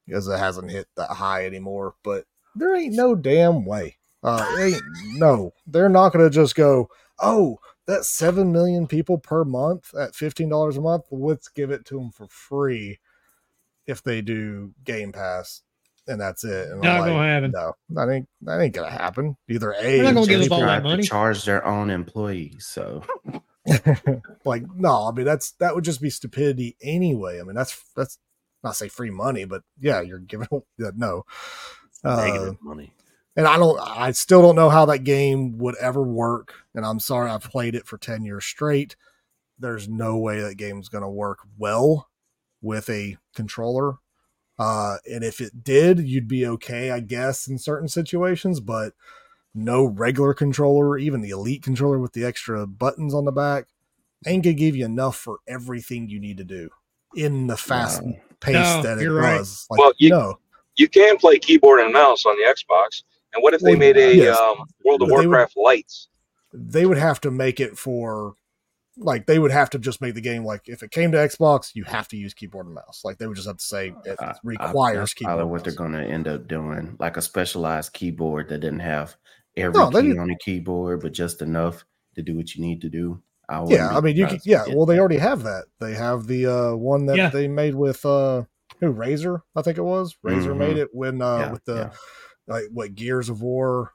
because it hasn't hit that high anymore. But there ain't no damn way. Uh, ain't no. They're not gonna just go. Oh, that's seven million people per month at fifteen dollars a month. Let's give it to them for free if they do Game Pass, and that's it. And Not like, gonna happen. No, that ain't that ain't gonna happen. Either a They're not gonna give us people- all that have to money. charge their own employees. So like no, I mean that's that would just be stupidity anyway. I mean that's that's not say free money, but yeah, you're giving no. Uh, money. and I don't, I still don't know how that game would ever work. And I'm sorry, I've played it for 10 years straight. There's no way that game's going to work well with a controller. Uh, and if it did, you'd be okay, I guess, in certain situations, but no regular controller, even the elite controller with the extra buttons on the back, ain't gonna give you enough for everything you need to do in the fast Wow. pace No, that it you're right. was. Like, Well, you- no, You can play keyboard and mouse on the Xbox. And what if they Well, made a yes. um, World of But they would- Warcraft lights? they would have to make it for like they would have to just make the game like if it came to Xbox, you have to use keyboard and mouse. Like they would just have to say it I- I- requires that's keyboard. probably and what they're going to end up doing, like a specialized keyboard that didn't have every No, key on the keyboard, but just enough to do what you need to do. I Yeah, I mean you surprised could, if yeah, well they already have that. They have the uh one that Yeah. they made with uh who Razer, I think it was. Razer Mhm. made it when uh Yeah, with the yeah. like what Gears of War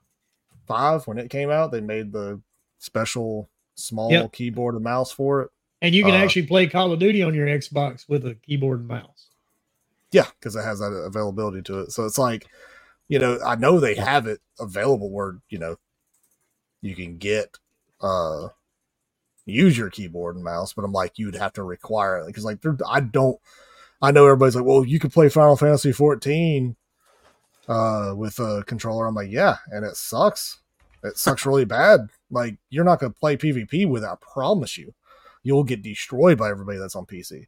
five when it came out, they made the special small Yep. keyboard and mouse for it. And you can Uh, actually play Call of Duty on your Xbox with a keyboard and mouse. Yeah, because it has that availability to it. So it's like, you know, I know they have it available where you know you can get uh use your keyboard and mouse, but I'm like, you'd have to require it because like I don't. I know everybody's like, well, you could play Final Fantasy 14 uh with a controller. I'm like, yeah, and it sucks. It sucks really bad. Like you're not gonna play PvP with it, I promise you. You'll get destroyed by everybody that's on PC.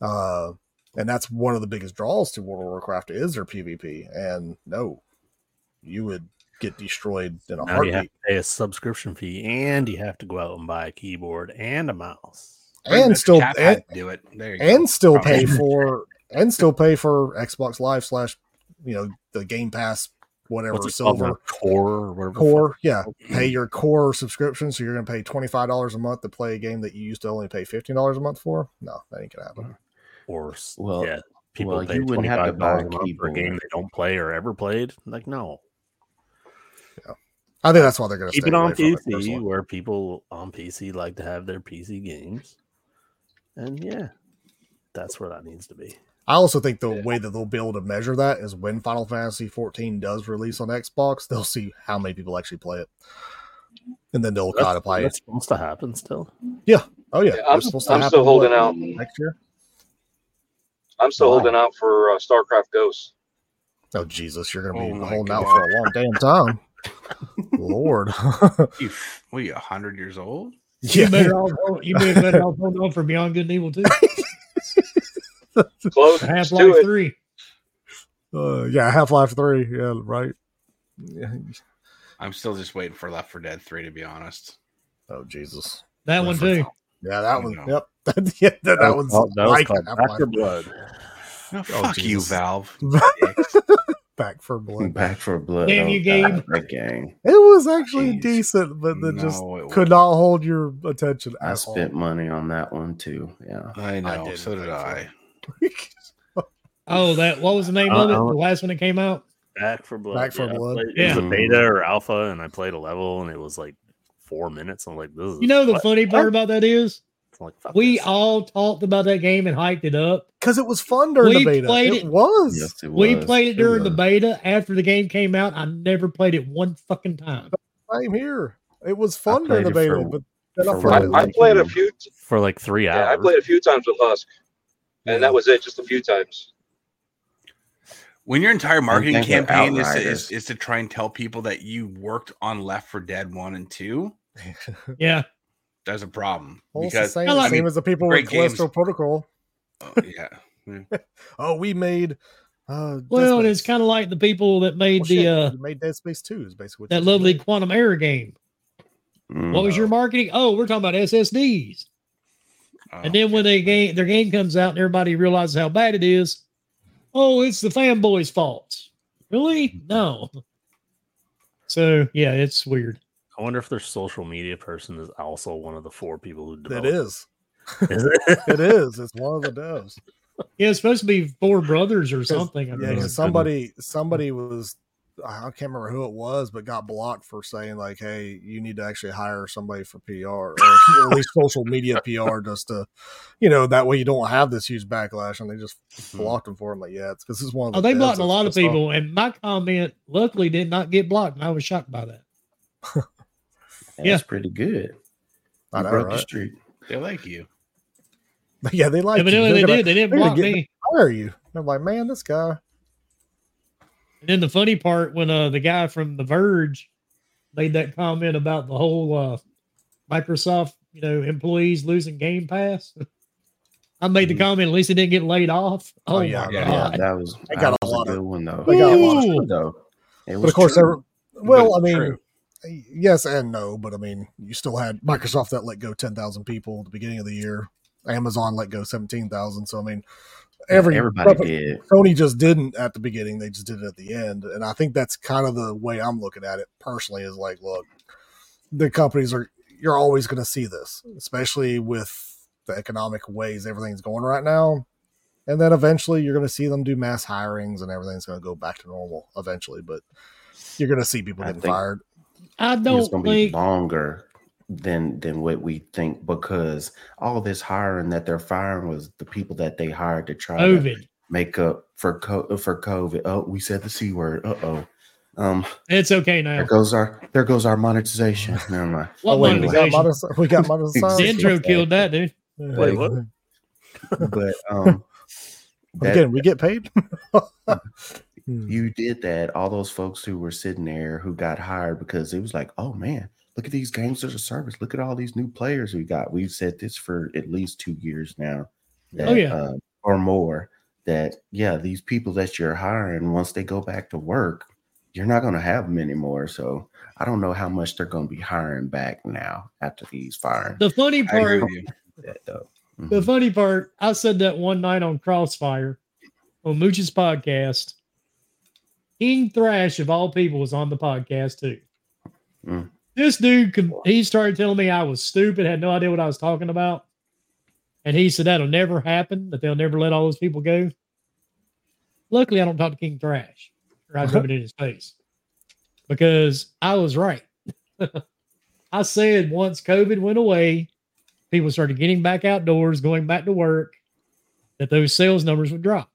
Uh and that's one of the biggest draws to World of Warcraft is their PvP. And no, you would get destroyed in a Now you have heartbeat. to pay a subscription fee, and you have to go out and buy a keyboard and a mouse. And still and, do it. There you go. and still pay for and still pay for Xbox Live slash you know the Game Pass whatever What's it called now? silver core or whatever. the core yeah pay your core subscription so you're gonna pay twenty five dollars a month to play a game that you used to only pay fifteen dollars a month for no that ain't gonna happen mm-hmm. Or Well- yeah, people well, pay you wouldn't have to buy a a for a game they don't play or ever played. Like no, I think that's why they're gonna keep stay it on away from it, PC where people on PC like to have their PC games, and yeah, that's where that needs to be. I also think the way that they'll be able to measure that is when Final Fantasy 14 does release on Xbox, they'll see how many people actually play it, and then they'll kind That's, of play. that's supposed to happen still. Yeah. Oh yeah, Yeah, I'm- supposed to I'm happen, still holding out. next year. I'm still Wow. holding out for uh, StarCraft Ghosts. Oh Jesus, you're gonna Oh be my holding out for a long damn time. Lord, You, what are you, 100 years old? You yeah, better off you better better off holding on for Beyond Good and Evil Two. Close Half to Life it. Three. uh, yeah, Half Life Three, yeah, right. Yeah. I'm still just waiting for Left 4 Dead 3, to be honest. Oh Jesus, That one too. Yeah, that I one. know. Yep, that, yeah, that, that one's called- that was like called oh, Back 4 Blood. No, fuck you, Valve. Back 4 Blood. Back 4 Blood. Damn oh, you, Gabe. That game. It was actually Jeez. decent, but then just No, it could wasn't. not hold your attention I at spent money on that one too. Yeah. I know, didn't so did. I. Oh, that what was the name of it? The last one that came out. Back 4 Blood. Back for I Blood. played- It was a beta or alpha, and I played a level, and it was like four minutes. I'm like, this is You know the what? funny part about that is like, we this. all talked about that game and hyped it up. because it was fun during We the beta. played it, it- was. Yes, it we played it during the beta. After the game came out, I never played it one fucking time. Same here. It was fun during the beta, for- but then I for I, what it it I played a you. few. for like three Yeah, I played a few times with Husk, and that was it. Just a few times. When your entire marketing campaign is, Outriders. is, is to try and tell people that you worked on Left 4 Dead 1 and 2, Yeah, there's a problem. Well, it's the because, same, I like- same as the people with great games. Callisto Protocol. oh, yeah. Oh, we made. Uh, well, it's kind of like the people that made Well, the shit, uh made Dead Space Two. Is basically that lovely did. Quantum Error game. Mm. What was your marketing? Oh, we're talking about SSDs. Oh, And then when they game their game comes out and everybody realizes how bad it is, oh, it's the fanboys' fault. Really? No. So yeah, it's weird. I wonder if their social media person is also one of the four people who It developed is. Is it? It is. It's one of the devs. Yeah, it's supposed to be four brothers or something. I Yeah, mean. 'cause somebody somebody was I can't remember who it was, but got blocked for saying like, "Hey, you need to actually hire somebody for PR or at least social media PR just to, you know, that way you don't have this huge backlash." And they just mm-hmm. blocked them for him. Like, yeah, it's because it's one of oh, the Oh, they blocked a lot of pissed off. people, and my comment luckily did not get blocked, and I was shocked by that. That's yeah. pretty good. I You know, broke the right? street. They like you. Yeah, they like. you. Evidently, They're they gonna did. They didn't they're gonna block get- me. hire you. I'm like, man, this guy. And then the funny part when uh the guy from The Verge made that comment about the whole uh Microsoft, you know, employees losing Game Pass. I made the Mhm. comment. At least he didn't get laid off. Oh, Oh, yeah, my yeah, Yeah, that was, They that got a lot a of- good one though. They got a lot of- though. It But of course, true. every, well, But I mean, true. Yes and no, but I mean, you still had Microsoft that let go ten thousand people at the beginning of the year. Amazon let go seventeen thousand. So I mean, every everybody did. Sony just didn't at the beginning; they just did it at the end. And I think that's kind of the way I'm looking at it personally. Is like, look, the companies are you're always going to see this, especially with the economic ways everything's going right now. And then eventually, you're going to see them do mass hirings, and everything's going to go back to normal eventually. But you're going to see people getting think- fired. I It's don't going to be longer than than what we think because all this hiring that they're firing was the people that they hired to try to make up for co- for COVID. Oh, we said the c word. Uh oh. Um, It's okay now. there now. goes our there goes our monetization. Never mind. What Oh, wait, we got monetization? monet- we got monetization. Dendro killed that dude. Wait, what? But um, that- Again, we get paid. Hmm. you did that. All those folks who were sitting there who got hired because it was like, oh man, look at these games as a service. Look at all these new players we got. We've said this for at least two years now. That, Oh, yeah. uh, or more. That yeah, these people that you're hiring once they go back to work, you're not going to have them anymore. So I don't know how much they're going to be hiring back now after these firing. The funny part, with you. that, though. the Mhm. funny part, I said that one night on Crossfire on Mooch's podcast. King Thrash of all people was on the podcast too. Mm. This dude, could, he started telling me I was stupid, had no idea what I was talking about, and he said that'll never happen. That they'll never let all those people go. Luckily, I don't talk to King Thrash, or I'd rub it in his face because I was right. I said once COVID went away, people started getting back outdoors, going back to work, that those sales numbers would drop.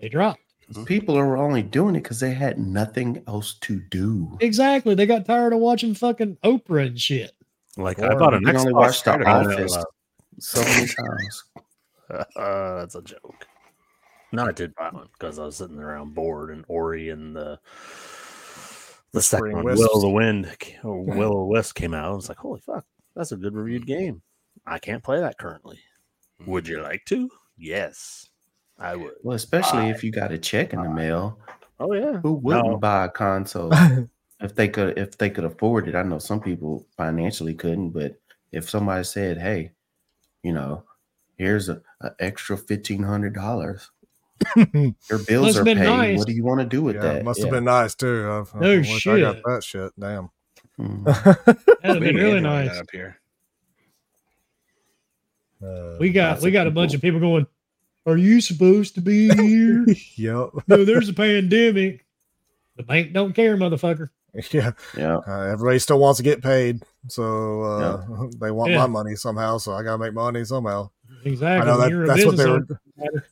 They dropped. People are only doing it because they had nothing else to do. Exactly. They got tired of watching fucking Oprah and shit. Like Or I bought an you can only Xbox The Office. So many times. Uh, that's a joke. No, I did buy one because I was sitting around bored, and Ori and the the second one, Wisps. Will of the Wind, or Will of the Wisp came out. I was like, holy fuck, that's a good reviewed game. I can't play that currently. Would you like to? Yes, I would. Well, especially if you got a check in the mail, Oh yeah, who wouldn't No. buy a console if they could if they could afford it? I know some people financially couldn't, but if somebody said, "Hey, you know, here's a, a extra fifteen hundred dollars, your bills are paid. nice. What do you want to do with yeah, that?" must have Yeah. been nice too. I, I No wish I got that shit. Damn. Mhm. That'd have been really to run that nice. up here. Uh, We got we of got a bunch people. of people going. Are you supposed to be here? yep. no, there's a pandemic. The bank don't care, motherfucker. Yeah. Yeah, Uh, everybody still wants to get paid, so uh, they want Yeah. my money somehow. So I gotta make money somehow. Exactly. I know that, that's what business they owner. were.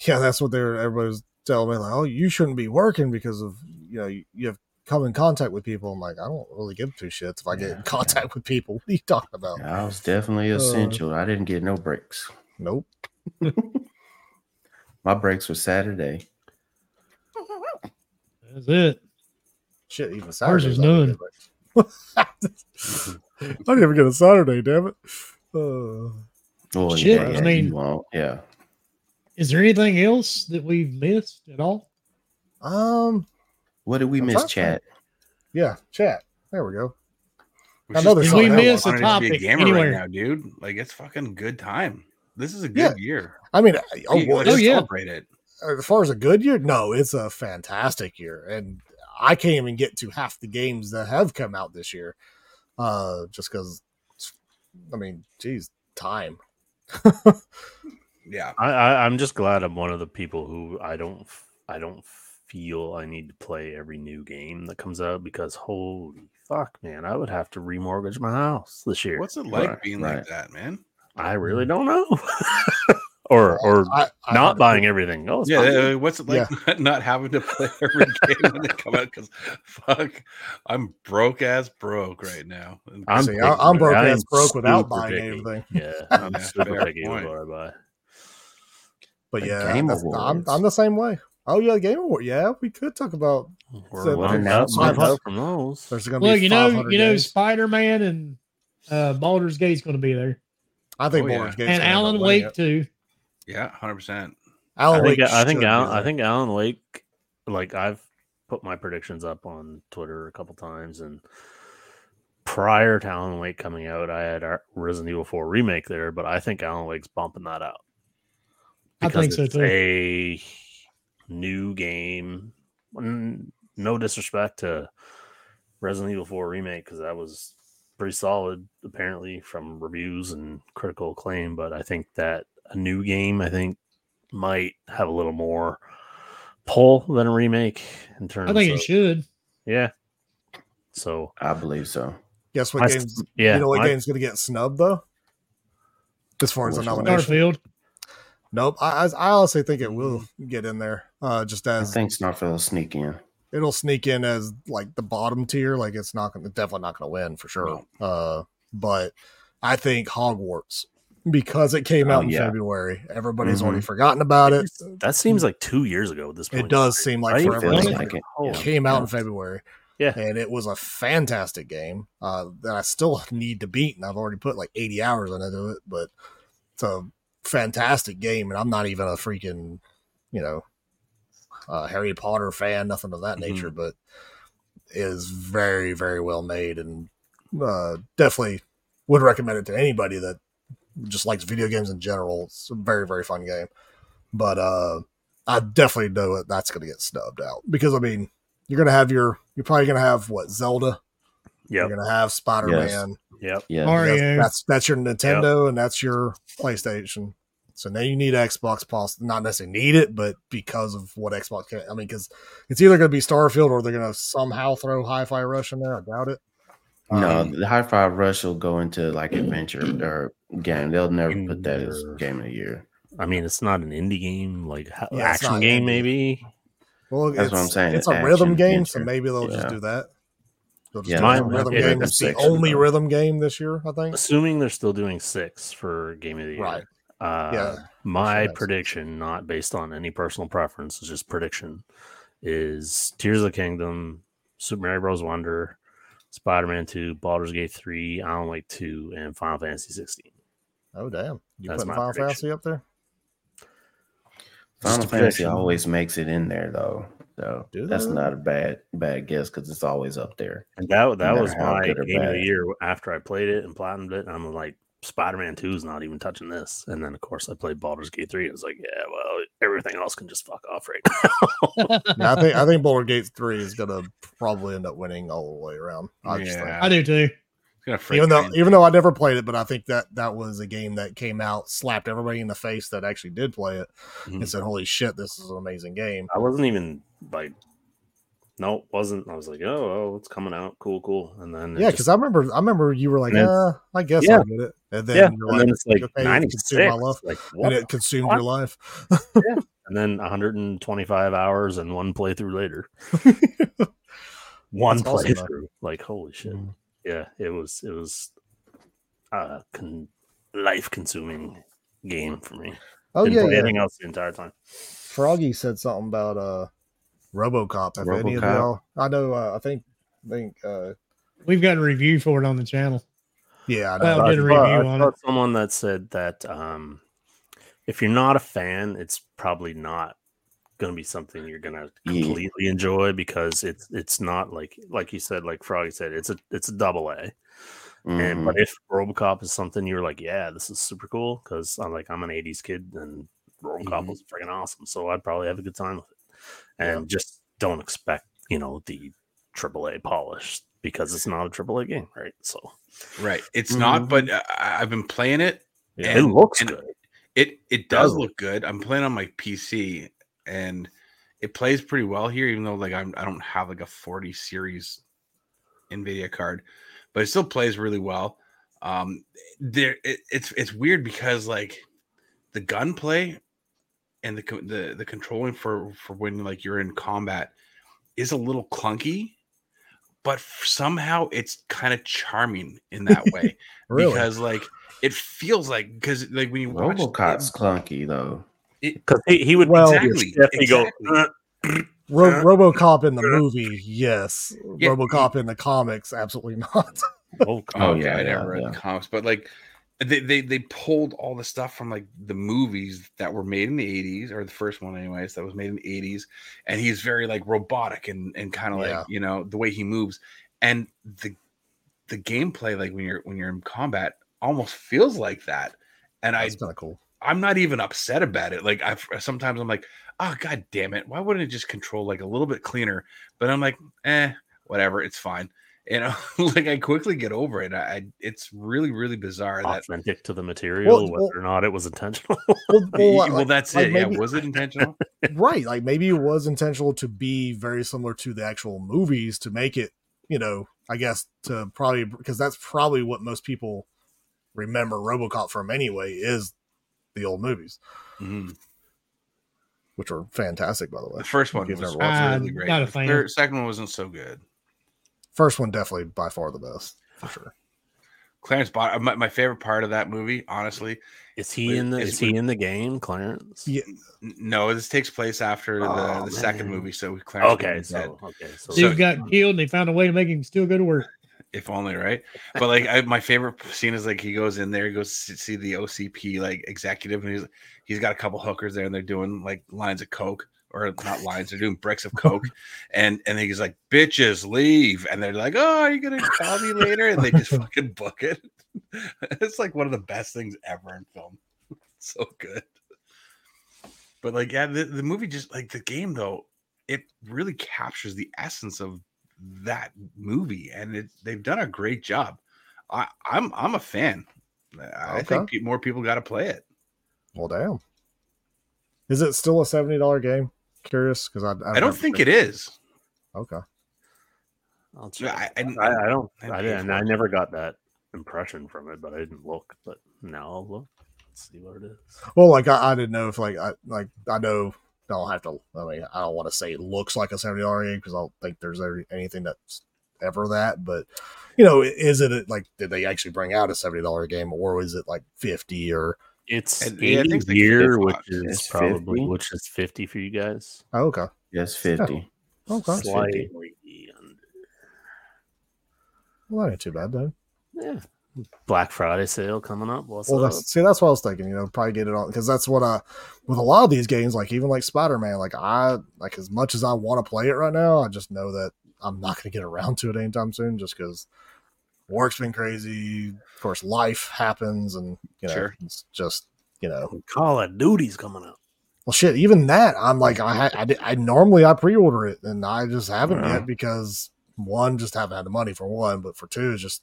Yeah, that's what they were. Everybody was telling me like, "Oh, you shouldn't be working because of you know you, you have come in contact with people." I'm like, I don't really give two shits if I get Yeah, in contact with people. What are you talking about? I was definitely Uh, essential. I didn't get no breaks. Nope. My breaks were Saturday. That's it. Shit, even Ours Saturdays. was I none. didn't. I didn't even get a Saturday. Damn it. Uh, Oh Shit, yeah, I mean- you. Yeah. Is there anything else that we've missed at all? um. What did we I'm miss, trying to chat? Yeah. Chat. There we go. We I should know there's Did stop we something wanting miss to a be topic gamer anywhere? right now, dude? Like it's fucking good time. This is a good Yeah. year. I mean, I- oh, You- well, Oh, yeah. celebrate it. as far as a good year, no, it's a fantastic year, and I can't even get to half the games that have come out this year, uh, just because. I mean, geez, time. Yeah. I, I I'm just glad I'm one of the people who I don't f- I don't feel I need to play every new game that comes out because holy fuck, man, I would have to remortgage my house this year. What's it like Right, being right. like that, man? I really don't know. or or I, I not had- buying everything. Oh, it's Yeah, fine. uh, what's it like not, not having to play every game when they come out? Because fuck, I'm broke as broke right now. I'm See, picky, I- I'm broke I ass broke without buying picky. anything. Yeah, I'm Yeah, super picky with what I buy. But The yeah, Game I'm, I'm the same way. Oh yeah, Game Award. Yeah, we could talk about. We're So one the out, month announcements- from those. There's going to Well, be you know, you know. Spider Man and uh, Baldur's Gate's going to be there, I think Oh, yeah. Baldur's and gonna end up Alan Wake too. yeah, hundred percent. Alan I think Wake I think should Alan, I think Alan Wake. Like I've put my predictions up on Twitter a couple times, and prior to Alan Wake coming out, I had our Resident Evil Four remake there, but I think Alan Wake's bumping that out. I think so, too. A new game. No disrespect to Resident Evil Four remake because that was pretty solid, apparently from reviews and critical acclaim. But I think that a new game, I think, might have a little more pull than a remake in terms. I think of, it should. Yeah. So I believe so. Guess what I games? yeah, you know what I- game's going to get snubbed though? As far as the Which one? nomination, Starfield. nope. I, I I honestly think it will get in there. Uh, just I as think Starfield will sneak in. It'll sneak in as like the bottom tier. Like it's not going, to definitely not going to win for sure. Uh, but I think Hogwarts because it came Oh, out in yeah. February. Everybody's Mhm. already forgotten about it. That seems like two years ago at this point. It does seem like forever. Like it. Oh, Yeah. came out in February. Yeah. And it was a fantastic game uh, that I still need to beat. And I've already put like 80 hours into it, but it's a fantastic game. And I'm not even a freaking, you know, uh, Harry Potter fan, nothing of that Mhm. nature, but is very, very well made and uh, definitely would recommend it to anybody that just likes video games in general. It's a very, very fun game. But uh, I definitely know that that's going to get snubbed out because I mean, you're going to have your, you're probably going to have what Zelda. Yep. You're going to have Spider Man. Yep. Yeah. Mario. That's, that's that's your Nintendo and that's your PlayStation. So now you need Xbox, poss- not necessarily need it, but because of what Xbox can. I mean, because it's either going to be Starfield or they're going to somehow throw Hi-Fi Rush in there. I doubt it. No, Um, the High Five Rush will go into like adventure or game. They'll never put that as Sure. game of the year. I mean, it's not an indie game, like Yeah, action game, indie. maybe. well, That's it's, what I'm saying, It's a action rhythm game, so maybe they'll just do that. They'll just Yeah, do Mine- a rhythm game. that's It's the only though. rhythm game this year, I think. Assuming they're still doing six for game of the year. Right. Uh, Yeah. My Sure, prediction, not based on any personal preference, is just prediction, is Tears of the Kingdom, Super Mario Bros. Wonder, Spider Man 2, Baldur's Gate 3, Alan Wake 2, and Final Fantasy 16. Oh damn! You That's putting Final prediction. Fantasy up there? Final Fantasy prediction. always makes it in there though. So Do that's they? not a bad bad guess because it's always up there. And that that matter was my good or game of the year after I played it and platinumed it. I'm like, Spider Man 2 is not even touching this. And then, of course, I played Baldur's Gate 3. I was like, yeah, well, everything else can just fuck off right now. Yeah, I think I think Baldur Gate Three is gonna probably end up winning all the way around. I just. Yeah. I do too. It's gonna freak even though even though I never played it, but I think that that was a game that came out, slapped everybody in the face that actually did play it, Mhm. and said, "Holy shit, this is an amazing game." I wasn't even like, no, it wasn't. I was like, oh, oh, it's coming out. Cool, cool. And then, Yeah, because I remember I remember you were like, "Uh, I guess yeah. I'll get it," and then yeah, you're and like, then it's like okay, 96. my love, Like, what and it consumed fuck? your life. yeah. and then 125 hours and one playthrough later. one That's awesome, playthrough. like, holy shit. Mhm. Yeah, it was, it was a con- life consuming game for me. oh Didn't yeah, play yeah. anything else the entire time. Froggy said something about uh, RoboCop. Have any of y'all? I know. Uh, I think. I think. Uh, We've got a review for it on the channel. yeah, I know. Well, I did a review I on it. someone that said that um, if you're not a fan, it's probably not going to be something you're going to Yeah. completely enjoy because it's it's not like like you said, like Froggy said, it's a it's a double A. And Mhm. but if RoboCop is something you're like, yeah, this is super cool because I'm like I'm an '80s kid and RoboCop Mhm. was freaking awesome, so I'd probably have a good time with it. And just don't expect you know the AAA polish because it's not a AAA game, right? So right. It's not, Mhm. but uh, I, I've been playing it. it And- looks and- good. It it does Does. look good. I'm playing on my PC and it plays pretty well here, even though like I'm I don't have like a 40 series Nvidia card, but it still plays really well. Um, there it, it's it's weird because like the gunplay and the the the controlling for for when like you're in combat is a little clunky, but somehow it's kind of charming in that way Really? because like it feels like because like when you watch RoboCop's clunky though. Because he, he would Well- Exactly, exactly. go. Ro- Uh, RoboCop in the movie, yes. Yeah, RoboCop in the comics, absolutely not. Oh, Oh, yeah, I never read the comics, but like they, they they pulled all the stuff from like the movies that were made in the 80s, or the first one anyways, that was made in the 80s, and he's very like robotic and and kind of Yeah. like you know the way he moves. And the the gameplay, like when you're when you're in combat, almost feels like that. And i kind of cool i'm not even upset about it. Like I sometimes I'm like, oh god damn it, why wouldn't it just control like a little bit cleaner? But I'm like, eh, whatever, it's fine. You know, like I quickly get over it. I, I it's really really bizarre that. authentic to the material, Well, whether well- or not it was intentional. Well, Well, well, like- that's like it. maybe- yeah, was it intentional? right. Like maybe it was intentional to be very similar to the actual movies to make it you know, I guess to probably because that's probably what most people remember RoboCop from anyway is the old movies, Mhm. which were fantastic by the way. The first one You've was never watched really Uh, great. not a The fan. third- second one wasn't so good. First one definitely by far the best for sure. Clarence Boddicker, my favorite part of that movie, honestly. Is he Wait, in the is is he we- in the game, Clarence? Yeah, No, this takes place after the, Oh, the second man. movie. So Clarence Okay, is dead. so okay, so Dude got killed and they found a way to make him still go to work. if only right but like I, my favorite scene is like he goes in there he goes to see the ocp like executive and he's he's got a couple hookers there and they're doing like lines of coke or not lines they're doing bricks of oh. coke and and he's like bitches leave. And they're like oh are you gonna call me later? And they just fucking book it. It's like one of the best things ever in film. So good. But like yeah the, the movie just like the game though it really captures the essence of that movie and it, they've done a great job. I, i'm i'm a fan. I Okay. think more people got to play it. Well, damn. Is it still a seventy dollar game? Curious because I i don't think it is Okay. I'll check. I, I, I, I don't. I'd I didn't. I never got that impression from it, but I didn't look. But now I'll look. Let's see what it is. Well, like I, I didn't know if like I like I know I don't have to. I mean, I don't want to say it looks like a seventy dollar game because I don't think there's ever, anything that's ever that. But you know, is it a- like did they actually bring out a seventy dollar game or was it like fifty or? It's And- yeah, eighty think it's like here, 50 which is It's probably 50. which is fifty for you guys. Oh, okay. Yes, 50. Okay. Slightly under. Well, that ain't too bad though. Yeah. Black Friday sale coming up. What's Well, up? that's see, that's what I was thinking. You know, probably get it on because that's what I with a lot of these games, like even like Spider Man, like I like as much as I want to play it right now, I just know that I'm not going to get around to it anytime soon, just because work's been crazy. Of course, life happens, and you know, Sure. it's just you know, Call of Duty's coming up. well, shit. Even that, I'm like, I ha- I, did- I normally I pre order it, and I just haven't Wow. yet because one, just haven't had the money for one, but for two, just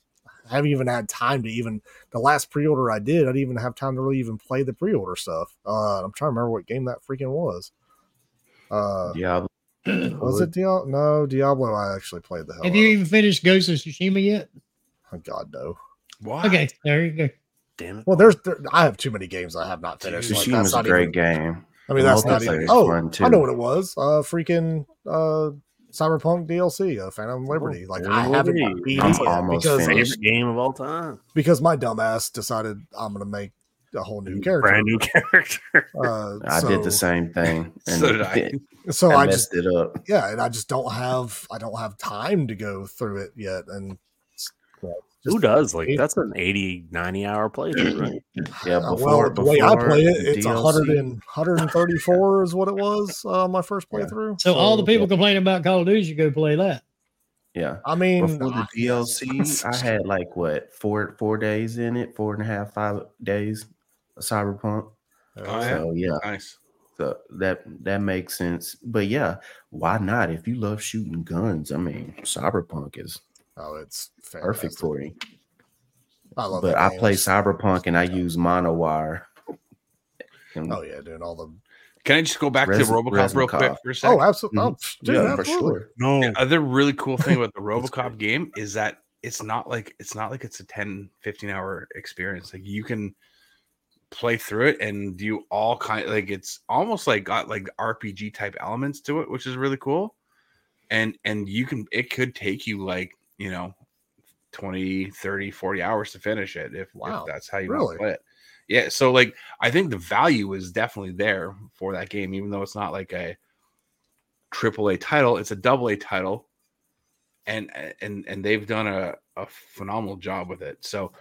I haven't even had time to even the last pre-order I did. I didn't even have time to really even play the pre-order stuff. Uh, I'm trying to remember what game that freaking was. Uh, Diablo. was it Diablo? No, Diablo. I actually played the hell. Have out you even finished Ghost of Tsushima yet? Oh, God no. what? Okay, there you go. Damn it. Well, there's there, I have too many games I have not finished. Dude, Like, Tsushima's that's a not great even, game. I mean, that's not even. Oh, fun, I know what it was. Uh, freaking uh, Cyberpunk DLC, uh, Phantom Liberty. Like I haven't Liberty. beat it yet almost because finished. favorite game of all time. because my dumbass decided I'm gonna make a whole new character. Brand new character. Uh, I did the same thing. And So did I. So I I just messed it up. yeah, and I just don't have I don't have time to go through it yet, and well, Who does? Like that's an 80, 90 hour playthrough, right? Yeah, Uh, before, well, the way I play it, it's DLC. 100 and, 134 is what it was uh, my first Yeah. playthrough. So, all the people complaining about Call of Duty should go play that. Yeah. I mean, Before the I- DLC, I had like what four four days in it, four and a half, five days of Cyberpunk. Oh. So yeah, Nice. so that that makes sense. But yeah, why not? If you love shooting guns, I mean, Cyberpunk is oh, it's perfect fantastic. for you. I love it. But I game. play Cyberpunk and I use monowire. And Oh yeah, dude! all the Can I just go back Res- to RoboCop real quick for a second? oh, absolutely, oh, mm-hmm. dude, yeah, for absolutely. sure. No. The other really cool thing about the RoboCop game is that it's not like it's not like it's a 10 15 hour experience. Like you can play through it and do all kind like it's almost like got like RPG type elements to it, which is really cool. And and you can it could take you like, you know, 20, 30, 40 hours to finish it if, if that's how you Really? play it. Yeah, so like I think the value is definitely there for that game, even though it's not like a triple A title, it's a double A title, and and and they've done a, a phenomenal job with it. So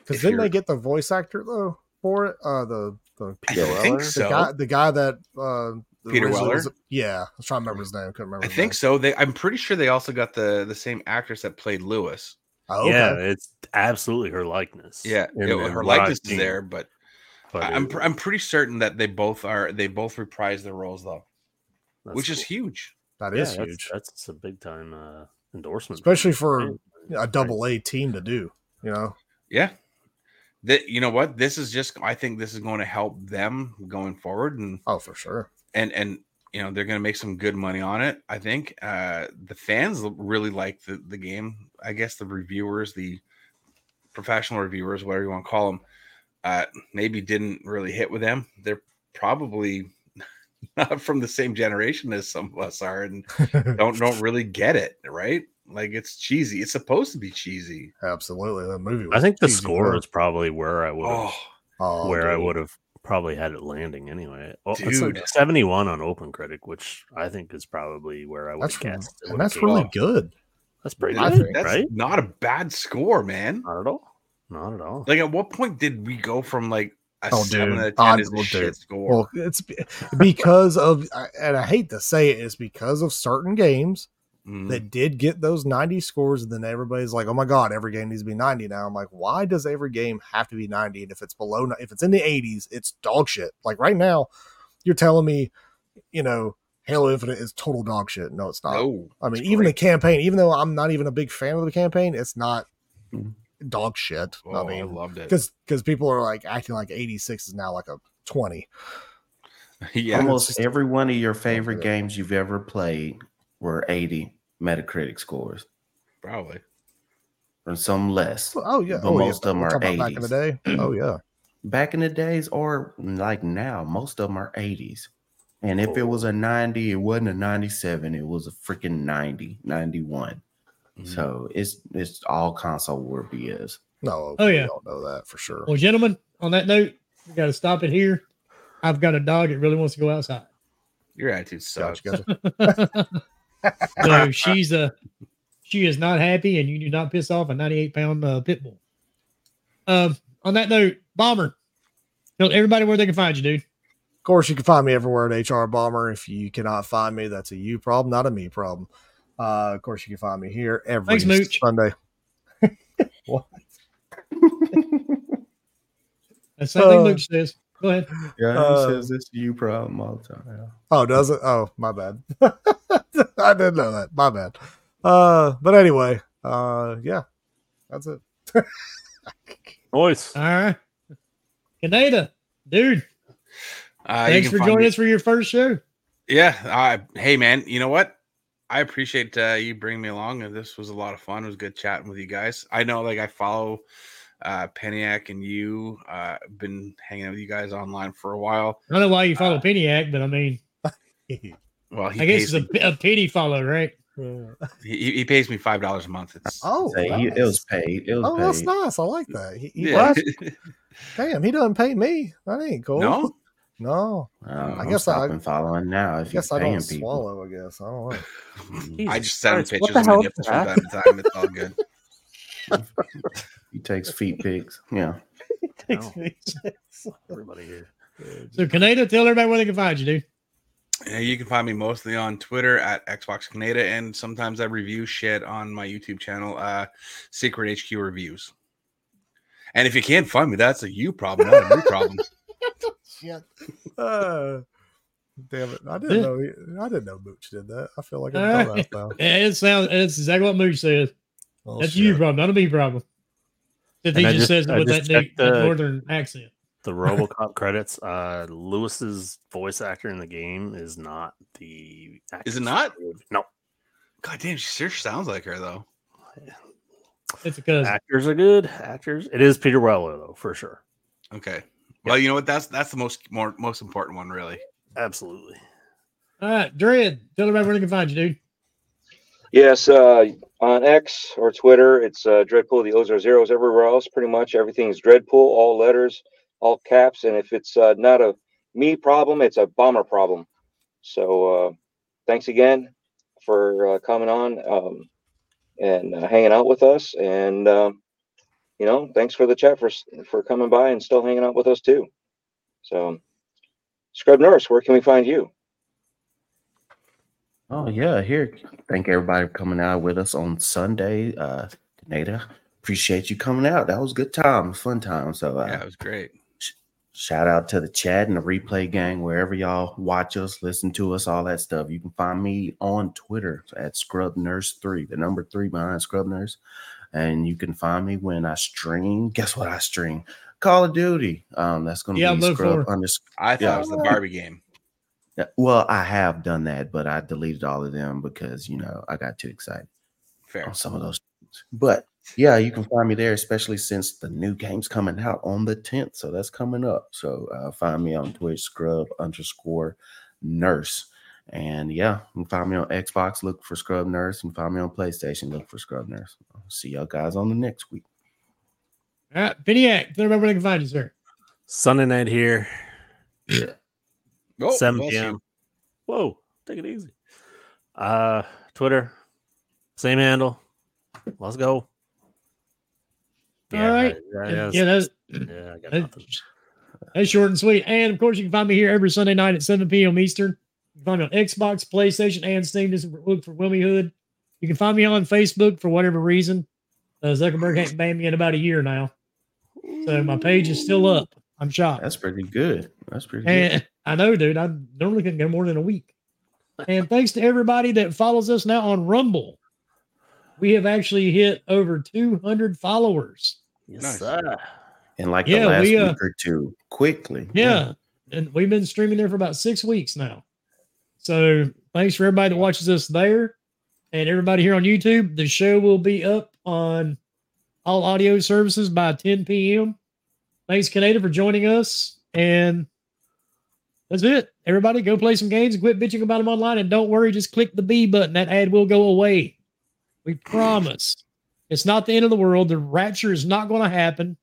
Because didn't they get the voice actor though for it? Uh, the the I think so. the guy the guy that uh Peter originally Weller? was- yeah, I was trying to remember his name. I couldn't remember. I his think name. so. They I'm pretty sure they also got the the same actress that played Lewis. Oh, okay. Yeah, it's absolutely her likeness. Yeah, in- it- in her what I've likeness is there, but, but I- I'm I'm pretty certain that they both are they both reprise their roles though, that's which is huge. That Yeah, is that's, huge, That's a big time uh, endorsement, especially for a double A team to do. You know, Yeah. That you know what this is just I think this is going to help them going forward and oh for sure. And and you know they're going to make some good money on it. I think uh, the fans really like the the game. I guess the reviewers, the professional reviewers, whatever you want to call them, uh, maybe didn't really hit with them. They're probably not from the same generation as some of us are, and don't don't really get it. Right? Like it's cheesy. It's supposed to be cheesy. Absolutely, that movie. I think the score bro. is probably where I would have Oh, Oh, where I would have probably had it landing anyway. Oh, it's like Dude. 71 on Open Critic, which I think is probably where I would That's have guessed. and would've that's really out. good. that's pretty good, think that's right? not a bad score, man. Not at all. Not at all. Like, at what point did we go from like a Oh, seven dude. out of ten is a well, shit dude. score? Well, it's because of, and I hate to say it, it's because of certain games Mhm. that did get those 90 scores, and then everybody's like, "Oh my god, every game needs to be 90 now." I'm like, why does every game have to be 90? And if it's below, ni- if it's in the 80s, it's dog shit. Like right now, you're telling me, you know, Halo Infinite is total dog shit. No, it's not. no, I mean, it's even the campaign, even though I'm not even a big fan of the campaign, it's not Mhm. dog shit. Oh, I I mean, loved it. because because people are like acting like 86 is now like a 20. yeah, Almost every one of your favorite games you've ever played were 80 Metacritic scores, probably. or some less. Oh yeah, But oh, most yeah. of them We're are talking about back in the day. Oh yeah, Back in the days, or like now, most of them are 80s. And if it was a 90, it wasn't a 97, it was a freaking 90, 91. Mhm. So it's it's all console war BS. no, Oh, we yeah. all know that for sure. Well, gentlemen, on that note, we got to stop it here. I've got a dog that really wants to go outside. Your attitude sucks. Gotcha, gotcha. so she's a she is not happy, and you do not piss off a 98 pound uh, pit bull. Um, on that note, bomber, tell everybody where they can find you, dude. Of course, you can find me everywhere at HR Bomber. If you cannot find me, that's a you problem, not a me problem. Uh, of course, you can find me here every Thanks. Sunday. That's the same thing Uh, Luke says. Go ahead. Yeah, Uh, says it's you problem all the time. Oh, does it? Oh, my bad. I didn't know that. My bad. Uh, but anyway, uh, yeah, that's it. Voice. All right. Canada, dude, Uh, thanks for joining me- us for your first show. Yeah. Uh, hey, man. You know what? I appreciate uh, you bringing me along. and This was a lot of fun. It was good chatting with you guys. I know, like, I follow uh, Peniac and you. Uh, been hanging out with you guys online for a while. I don't know why you follow Uh, Peniac, but I mean, Well, he I guess pays it's a, a pity follow, right? he, he pays me five dollars a month. It's oh, Say, he, it was paid. It was oh, paid. that's nice. I like that. He, he yeah. Damn, he doesn't pay me. That ain't cool. no, no. Uh, I I'm guess I've been following now. I If you're guess I paying don't people, swallow. I guess I don't know. I just send him pictures the of my nipples from time to time. It's all good. He takes feet pics. Yeah. No. Everybody here. So, Canada, tell everybody where they can find you, dude. Yeah, you can find me mostly on Twitter at Xbox Canada, and sometimes I review shit on my YouTube channel, uh, Secret HQ Reviews. And if you can't find me, that's a you problem, not a me problem. Shit. Uh, damn it! I didn't know. I didn't know Mooch did that. I feel like I'm All dumbass right. now. Yeah, it sounds it's exactly what Mooch says. Oh, That's shit. you problem, not a me problem. If he just, just- says it I with just that, new, checked that the- northern accent. The RoboCop credits. Uh, Lewis's voice actor in the game is not the. actor Is it not? No, God damn, she sure sounds like her though. It's a cousin. actors are good. Actors. It is Peter Weller though, for sure. Okay. Well, you know what? That's that's the most more most important one, really. Absolutely. All right, Dread, tell everybody where they can find you, dude. Yes, uh, on X or Twitter, it's uh, Dreadpool. The O's are zeros. Everywhere else, pretty much everything is Dreadpool, all letters, all caps. And if it's uh, not a me problem, it's a bomber problem. So uh, thanks again for uh, coming on um, and uh, hanging out with us. And um, you know, thanks for the chat for for coming by and still hanging out with us too. So, Scrub Nurse, where can we find you? Oh yeah, here. Thank everybody for coming out with us on Sunday. Uh Canada. Appreciate you coming out. That was a good time, fun time. So uh Yeah, it was great. shout out to the chat and the replay gang, wherever y'all watch us, listen to us, all that stuff. You can find me on Twitter at Scrub Nurse 3, the number three behind Scrub Nurse. And you can find me when I stream. Guess what I stream? Call of Duty. Um, that's gonna Yeah, be look Scrub under I thought Yeah. it was the Barbie game. Yeah, Well, I have done that, but I deleted all of them because you know I got too excited Fair. on some of those. things. But yeah, you can find me there, especially since the new game's coming out on the 10th. So that's coming up. So uh, find me on Twitch, scrub underscore nurse. And yeah, you can find me on Xbox, look for Scrub Nurse, and find me on PlayStation, look for Scrub Nurse. I'll see y'all guys on the next week. All right, Piniac, tell everybody where they can find you, sir. Sunday night here, Oh, 7 bless you. p.m. Whoa, take it easy. Uh, Twitter, same handle. Let's go. All right. Yeah, And, yeah, yeah, that's, yeah, I got that- nothing. that's short and sweet. And of course, you can find me here every Sunday night at 7 p.m. Eastern. You can find me on Xbox, PlayStation, and Steam. Just look for Wilmy Hood. You can find me on Facebook for whatever reason. Uh, Zuckerberg ain't banned me in about a year now. So my page is still up. I'm shocked. That's pretty good. That's pretty good. And I know, dude. I normally couldn't go more than a week. And thanks to everybody that follows us now on Rumble. We have actually hit over 200 followers. Yes, Nice. sir. In like Yeah, the last we, uh, week or two, quickly. Yeah. And we've been streaming there for about six weeks now. So thanks for everybody that watches us there and everybody here on YouTube. The show will be up on all audio services by 10 p.m. Thanks, Canada, for joining us. And that's it. Everybody go play some games and quit bitching about them online. And don't worry, just click the B button. That ad will go away. We promise. It's not the end of the world. The rapture is not going to happen.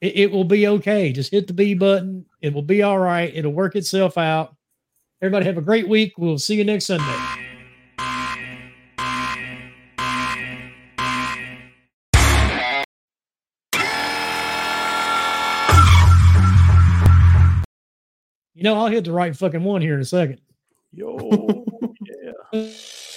It, it will be okay. Just hit the B button. It will be all right. It'll work itself out. Everybody have a great week. We'll see you next Sunday. You know, I'll hit the right fucking one here in a second. Yo, yeah.